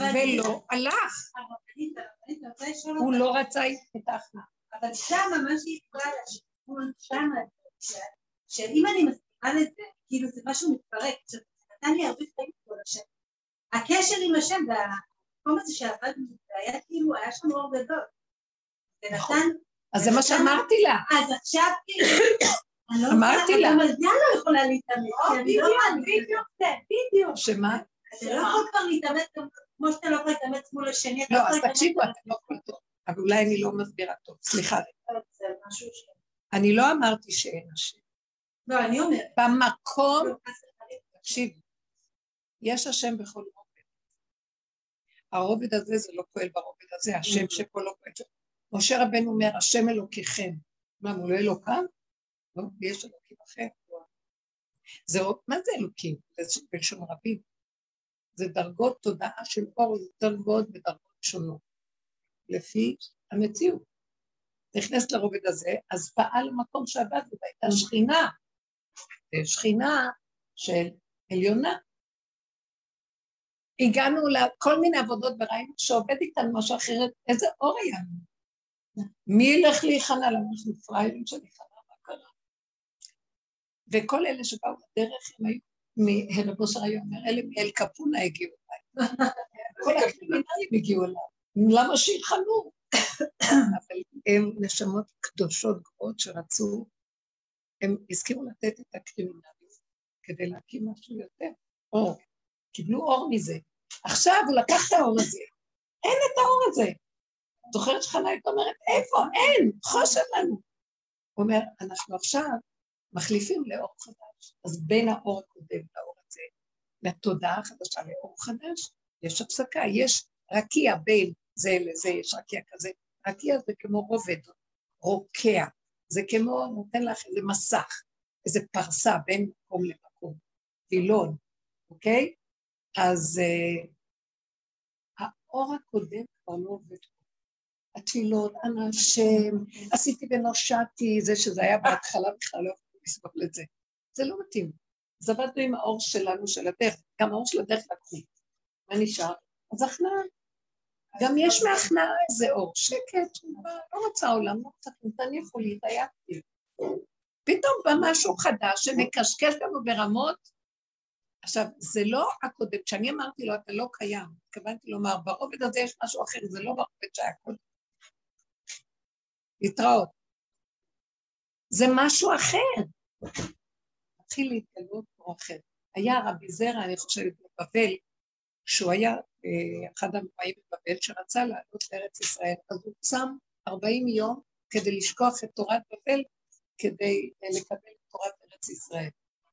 ולא הלך, הוא לא רצה ההכנעה.
אבל שמה מה שהיא יכולה לשיקול שמה, שאם אני מסכימה לזה, כאילו זה משהו מתפרק, עכשיו נתן לי הרבה חיים כל השם. הקשר עם השם והמקום הזה שעבדנו, זה היה כאילו, היה שם אור גדול. זה
נכון.
נתן...
אז זה מה שאמרתי לה.
אז עכשיו כאילו... לא
אמרתי לה.
על זה לא יכולה להתאמץ. לא
בדיוק זה, בדיוק.
שמה?
אתה לא יכול כבר להתאמץ כמו שאתה לא יכול להתאמץ מול השני.
לא,
יכול
אז תקשיבו, אתם לא טוב. אבל אולי אני לא מסבירה טוב, סליחה. אני לא אמרתי שאין השם.
לא, אני אומרת.
במקום. תקשיבי, יש השם בכל רובד. הרובד הזה זה לא פועל ברובד הזה, השם שפה לא פועל. משה רבנו אומר, השם אלוקיכם. מה, הוא לא אלוקם? לא, יש אלוקים אחר. זה, מה זה אלוקים? זה בלשון רבים. זה דרגות תודעה של אור יותר גבוהות בדרגות שונות, לפי המציאות. נכנסת לרובד הזה, אז פעל המקום שעבדנו, והייתה שכינה, שכינה של עליונה. הגענו לכל מיני עבודות וראינו שעובד איתנו משהו אחרת, איזה אור היה לנו. מי ילך להיכנע לנו? אנחנו פראיירים של להיכנע, מה קרה? וכל אלה שבאו בדרך, הם היו, מהרב אושר היום אומר, אלה מאל קפונה הגיעו אליי. כל הקרימינלים הגיעו אליי. למה שיכנו? אבל הם נשמות קדושות גבוהות שרצו, הם הסכימו לתת את הקרימינלים כדי להקים משהו יותר. אור. קיבלו אור מזה. עכשיו הוא לקח את האור הזה, אין את האור הזה. זוכרת שחנה הייתה אומרת, איפה? אין, חושן לנו. הוא אומר, אנחנו עכשיו מחליפים לאור חדש. אז בין האור הקודם לאור הזה, לתודעה החדשה לאור חדש, יש הפסקה, יש רקיע בין זה לזה, יש רקיע כזה. רקיע זה כמו רובד, רוקע. זה כמו, נותן לך איזה מסך, איזה פרסה בין מקום למקום, וילון, אוקיי? אז uh, האור הקודם כבר לא עובד. התפילות, אנא השם, עשיתי ונושעתי, זה שזה היה בהתחלה בכלל לא יכולתי לסבול את זה. זה לא מתאים. אז עבדנו עם האור שלנו, של הדרך, גם האור של הדרך לקחו. מה נשאר? אז הכנעה. גם יש מהכנעה איזה אור, שקט, לא רוצה עולם, לא רוצה כלום, תניחו לי, התעייפתי. פתאום בא משהו חדש שמקשקש לנו ברמות. עכשיו, זה לא הקודם, כשאני אמרתי לו, אתה לא קיים, התכוונתי לומר, ברובד הזה יש משהו אחר, זה לא ברובד שהיה קודם. להתראות. זה משהו אחר. מתחיל להתגלות פה אחר. היה רבי זרע, אני חושבת, בבבל, שהוא היה אחד המפעים בבבל, שרצה לעלות לארץ ישראל, אז הוא צם 40 יום כדי לשכוח את תורת בבל, כדי אה, לקבל את תורת ארץ ישראל.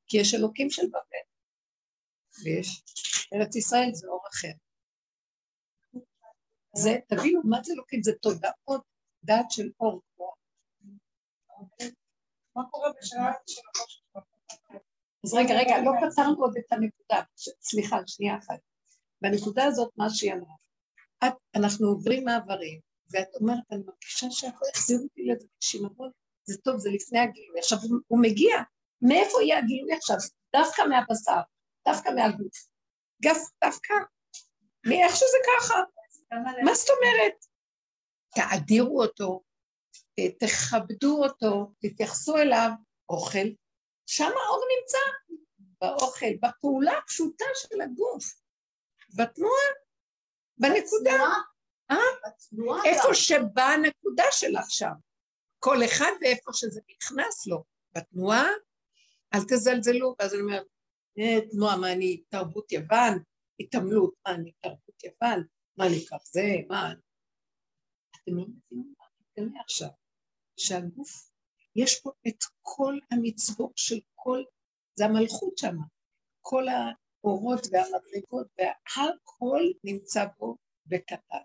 כי יש אלוקים של בבל, ויש ארץ ישראל זה אור אחר. זה, תבינו, מה זה אלוקים? זה תודעות דעת של אור.
מה קורה בשעה של
אז רגע, רגע, לא פתרנו עוד את הנקודה, סליחה, שנייה אחת. בנקודה הזאת, מה שהיא אמרה, את, אנחנו עוברים מעברים, ואת אומרת, אני מרגישה שהכל החזיר אותי לזה שימבון, זה טוב, זה לפני הגילוי. עכשיו, הוא, הוא מגיע, מאיפה יהיה הגילוי עכשיו? דווקא מהבשר, דווקא מהגוף. דווקא, מאיך שזה ככה. מה זאת אומרת? תאדירו אותו, אה, תכבדו אותו, תתייחסו אליו, אוכל, שם האור נמצא, באוכל, בפעולה הפשוטה של הגוף, בתנועה, בנקודה. אה? איפה שבאה הנקודה שלך שם. כל אחד ואיפה שזה נכנס לו. בתנועה, אל תזלזלו. ואז אני אומרת, אה, תנועה, מה אני תרבות יוון? התעמלות, מה אני תרבות יוון? מה אני כך זה? מה... אתם לא מבינים מה מתגלה עכשיו. שהגוף, יש פה את כל המצוות של כל, זה המלכות שם, כל האורות והמדרגות, והכל נמצא בו בקטן.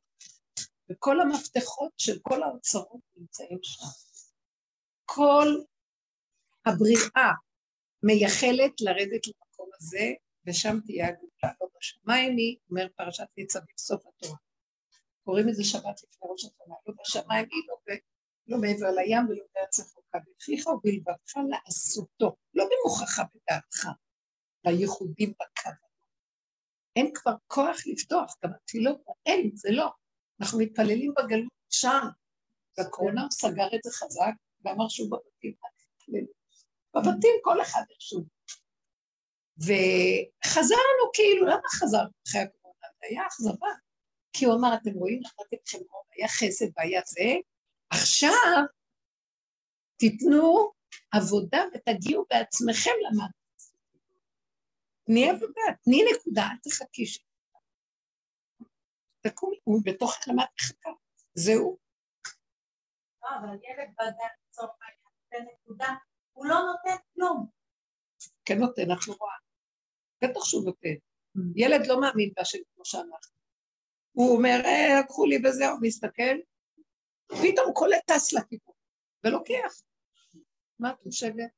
וכל המפתחות של כל האוצרות נמצאים שם. כל הבריאה מייחלת לרדת למקום הזה, ושם תהיה הגאולה. לא בשמיים היא, אומר פרשת ניצבים, סוף התורה. קוראים לזה שבת לפני ראש השנה, לא בשמיים היא, לא, ב, לא מעבר לים ולא בארץ רחוקה, בפיך ובלבבך לעשותו, לא במוכחה בדעתך, בייחודים בקו. אין כבר כוח לפתוח, גם התפילות, אין, זה לא. אנחנו מתפללים בגלות שם. בקורונה הוא סגר את זה חזק, ואמר שהוא בבתים. בבתים כל אחד איכשהו. וחזרנו כאילו, למה חזרנו אחרי הקורונה? זה היה אכזבה. כי הוא אמר, אתם רואים, נתתי לכם רוב, היה חסד והיה זה, עכשיו תיתנו עבודה ותגיעו בעצמכם למאמץ. תני עבודה, תני נקודה, אל תחכי ש... תקומי, הוא בתוך הקמת מחקה, זהו.
לא, אבל ילד בגן לצורך העניין, נקודה, הוא לא נותן כלום.
כן נותן, אנחנו רואה. בטח שהוא נותן. ילד לא מאמין בהשם כמו שאנחנו. הוא אומר, אה, לקחו לי וזהו, מסתכל, פתאום כל טס לכיוון, ולוקח. מה את חושבת?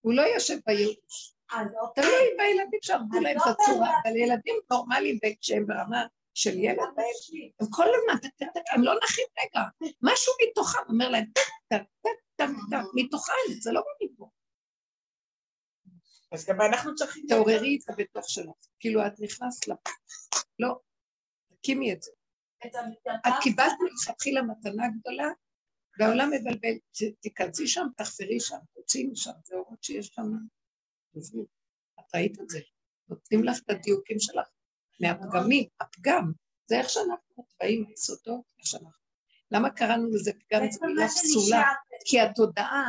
הוא לא יושב בייאוש.
אה, לא
תלוי בילדים שהרגו להם את הצורה, אבל ילדים נורמליים כשהם ברמה של ילד, הם כל הזמן, הם לא נחים רגע, משהו מתוכם אומר להם, טק, מתוכם, זה לא מפה.
אז גם אנחנו צריכים...
תעוררי את זה בתוך שלך, כאילו את נכנסת לפה, לא, תקימי את זה. את קיבלת מלכתחילה מתנה גדולה, והעולם מבלבל, תיכנסי שם, תחפרי שם, תוציאי משם, זה אורות שיש שם. את ראית את זה, נותנים לך את הדיוקים שלך מהפגמים, הפגם, זה איך שאנחנו באים מיסודות, איך שאנחנו. למה קראנו לזה פגם? זו מילה פסולה, כי התודעה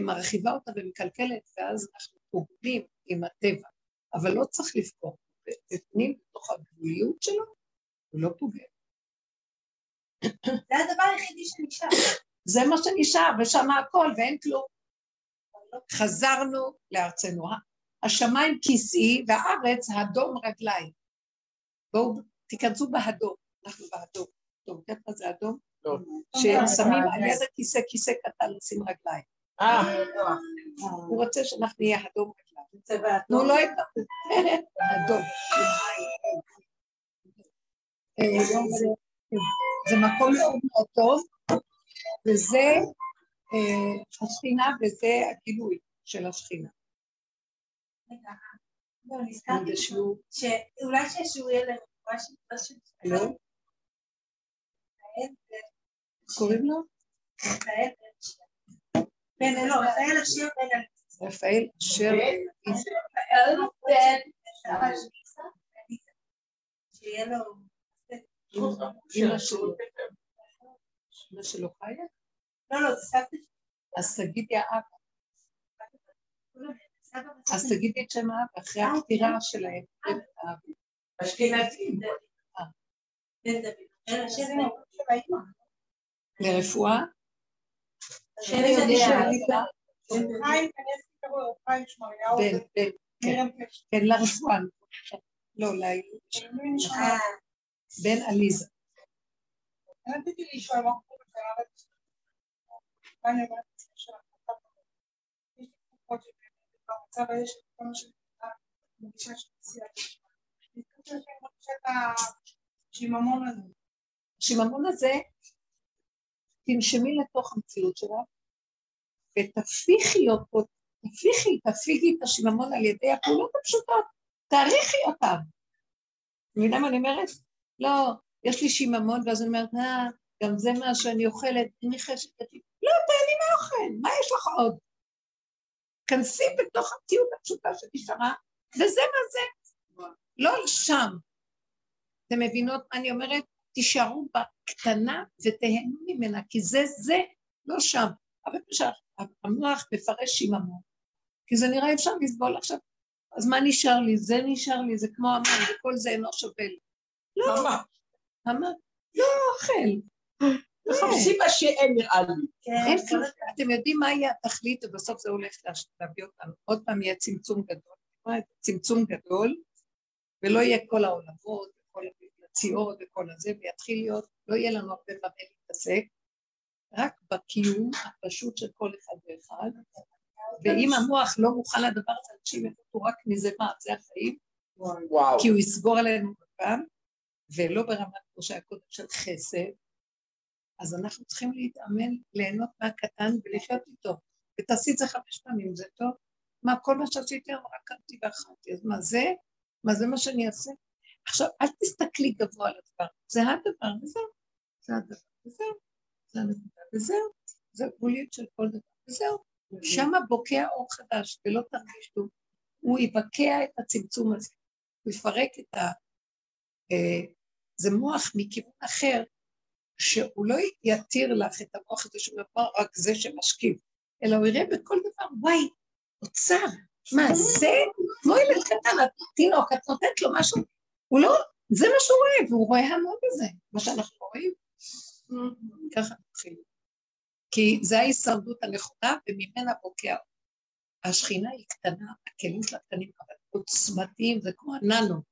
מרחיבה אותה ומקלקלת, ואז אנחנו פוגמים עם הטבע, אבל לא צריך לפגום. בפנים, בתוך הגבוליות שלו, הוא לא פוגם.
זה הדבר היחידי שנשאר.
זה מה שנשאר, ושם הכל, ואין כלום. חזרנו לארצנו. השמיים כיסאי והארץ הדום רגליים. בואו תיכנסו באדום, אנחנו באדום. טוב, יודעת מה זה אדום?
לא.
ששמים על יד הכיסא, כיסא קטן, לשים רגליים.
אה,
הוא רוצה שאנחנו נהיה אדום רגליים.
צבע
תנו לו את האדום. אה, זה- זה מקום מאוד מאוד טוב, וזה אה, השכינה וזה הגילוי של השכינה.
לא, שאולי לרפואה של פשוט...
לא? קוראים לו?
כן, לא, רפאל השיר בן אליסה.
רפאל אשר
שיהיה לו...
אמא שלו חיה?
לא, לא, זה סבתא
אז תגידי האבא, אז תגידי את שם האבא, אחרי הפטירה שלהם.
אשכנזים.
לרפואה?
קרוב, חיים שמריהו,
בן, בן, כן,
קשת.
כן, לרפואה. לא, לילד שלו.
אה,
בן עליזה.
רציתי לשאול מה קורה בשלב מה אני אומרת לעצמי של החלטה יש לי תקופות במצב הזה של כל מה שנקרא מרגישה של עשייה. נתקלתי שאני מרגישה את השיממון הזה.
השיממון הזה, תנשמי לתוך המציאות שלך, ותפיחי אותו, תפיחי, תפיגי את השיממון על ידי הפעולות הפשוטות, תעריכי אותן. מבינה מה אני אומרת? לא, יש לי שיממון, ואז אני אומרת, אה, גם זה מה שאני אוכלת, אני חשת, לא, תהני מהאוכל, מה יש לך עוד? כנסי בתוך המציאות הפשוטה שנשארה, וזה מה זה. לא שם. אתם מבינות מה אני אומרת? תישארו בקטנה ותהנו ממנה, כי זה זה, לא שם. אבל המוח מפרש עם המוח, כי זה נראה אפשר לסבול עכשיו. אז מה נשאר לי? זה נשאר לי, זה כמו המן, וכל זה אינו שווה לי. לא, המן, לא אוכל.
מחפשים מה שאין נראה לי.
אין כלום. אתם יודעים מה יהיה התכלית, ובסוף זה הולך להביא אותנו. עוד פעם יהיה צמצום גדול. צמצום גדול, ולא יהיה כל העולמות, וכל הפציעות וכל הזה, ויתחיל להיות, לא יהיה לנו הרבה במה להתעסק, רק בקיום הפשוט של כל אחד ואחד, ואם המוח לא מוכן לדבר הזה, אנשים יחליטו רק מזה מה, זה החיים,
וואו.
כי הוא יסגור עלינו בפעם, ולא ברמת כמו שהיה קודם של חסד, אז אנחנו צריכים להתאמן, ליהנות מהקטן ולחיות איתו. ותעשי את זה חמש פעמים, זה טוב? מה, כל מה שעשיתי רק קמתי ואכלתי, אז מה זה? מה זה מה שאני אעשה? עכשיו, אל תסתכלי גבוה על הדבר, זה הדבר וזהו, זה הדבר וזהו, זה הנקודה וזהו, זה הגבוליות של כל דבר וזהו. שמה בוקע אור חדש, ולא תרגישו, הוא יבקע את הצמצום הזה, הוא יפרק את ה... אה, זה מוח מכיוון אחר, שהוא לא יתיר לך את המוח הזה שהוא אומר רק זה שמשקיף, אלא הוא יראה בכל דבר, וואי, אוצר, מה זה? כמו ילד קטן, התינוק, את נותנת לו משהו, הוא לא, זה מה שהוא רואה, והוא רואה המון בזה, מה שאנחנו רואים. ככה נתחיל. כי זה ההישרדות הנכונה, וממנה בוקע. השכינה היא קטנה, הכלים שלה קטנים, אבל עוצמתיים, זה כמו הננו,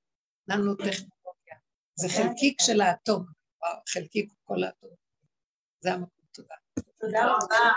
ננו טכנולוגיה. זה חלקיק של האטום, חלקיק כל האטום. זה המקום, תודה.
תודה רבה.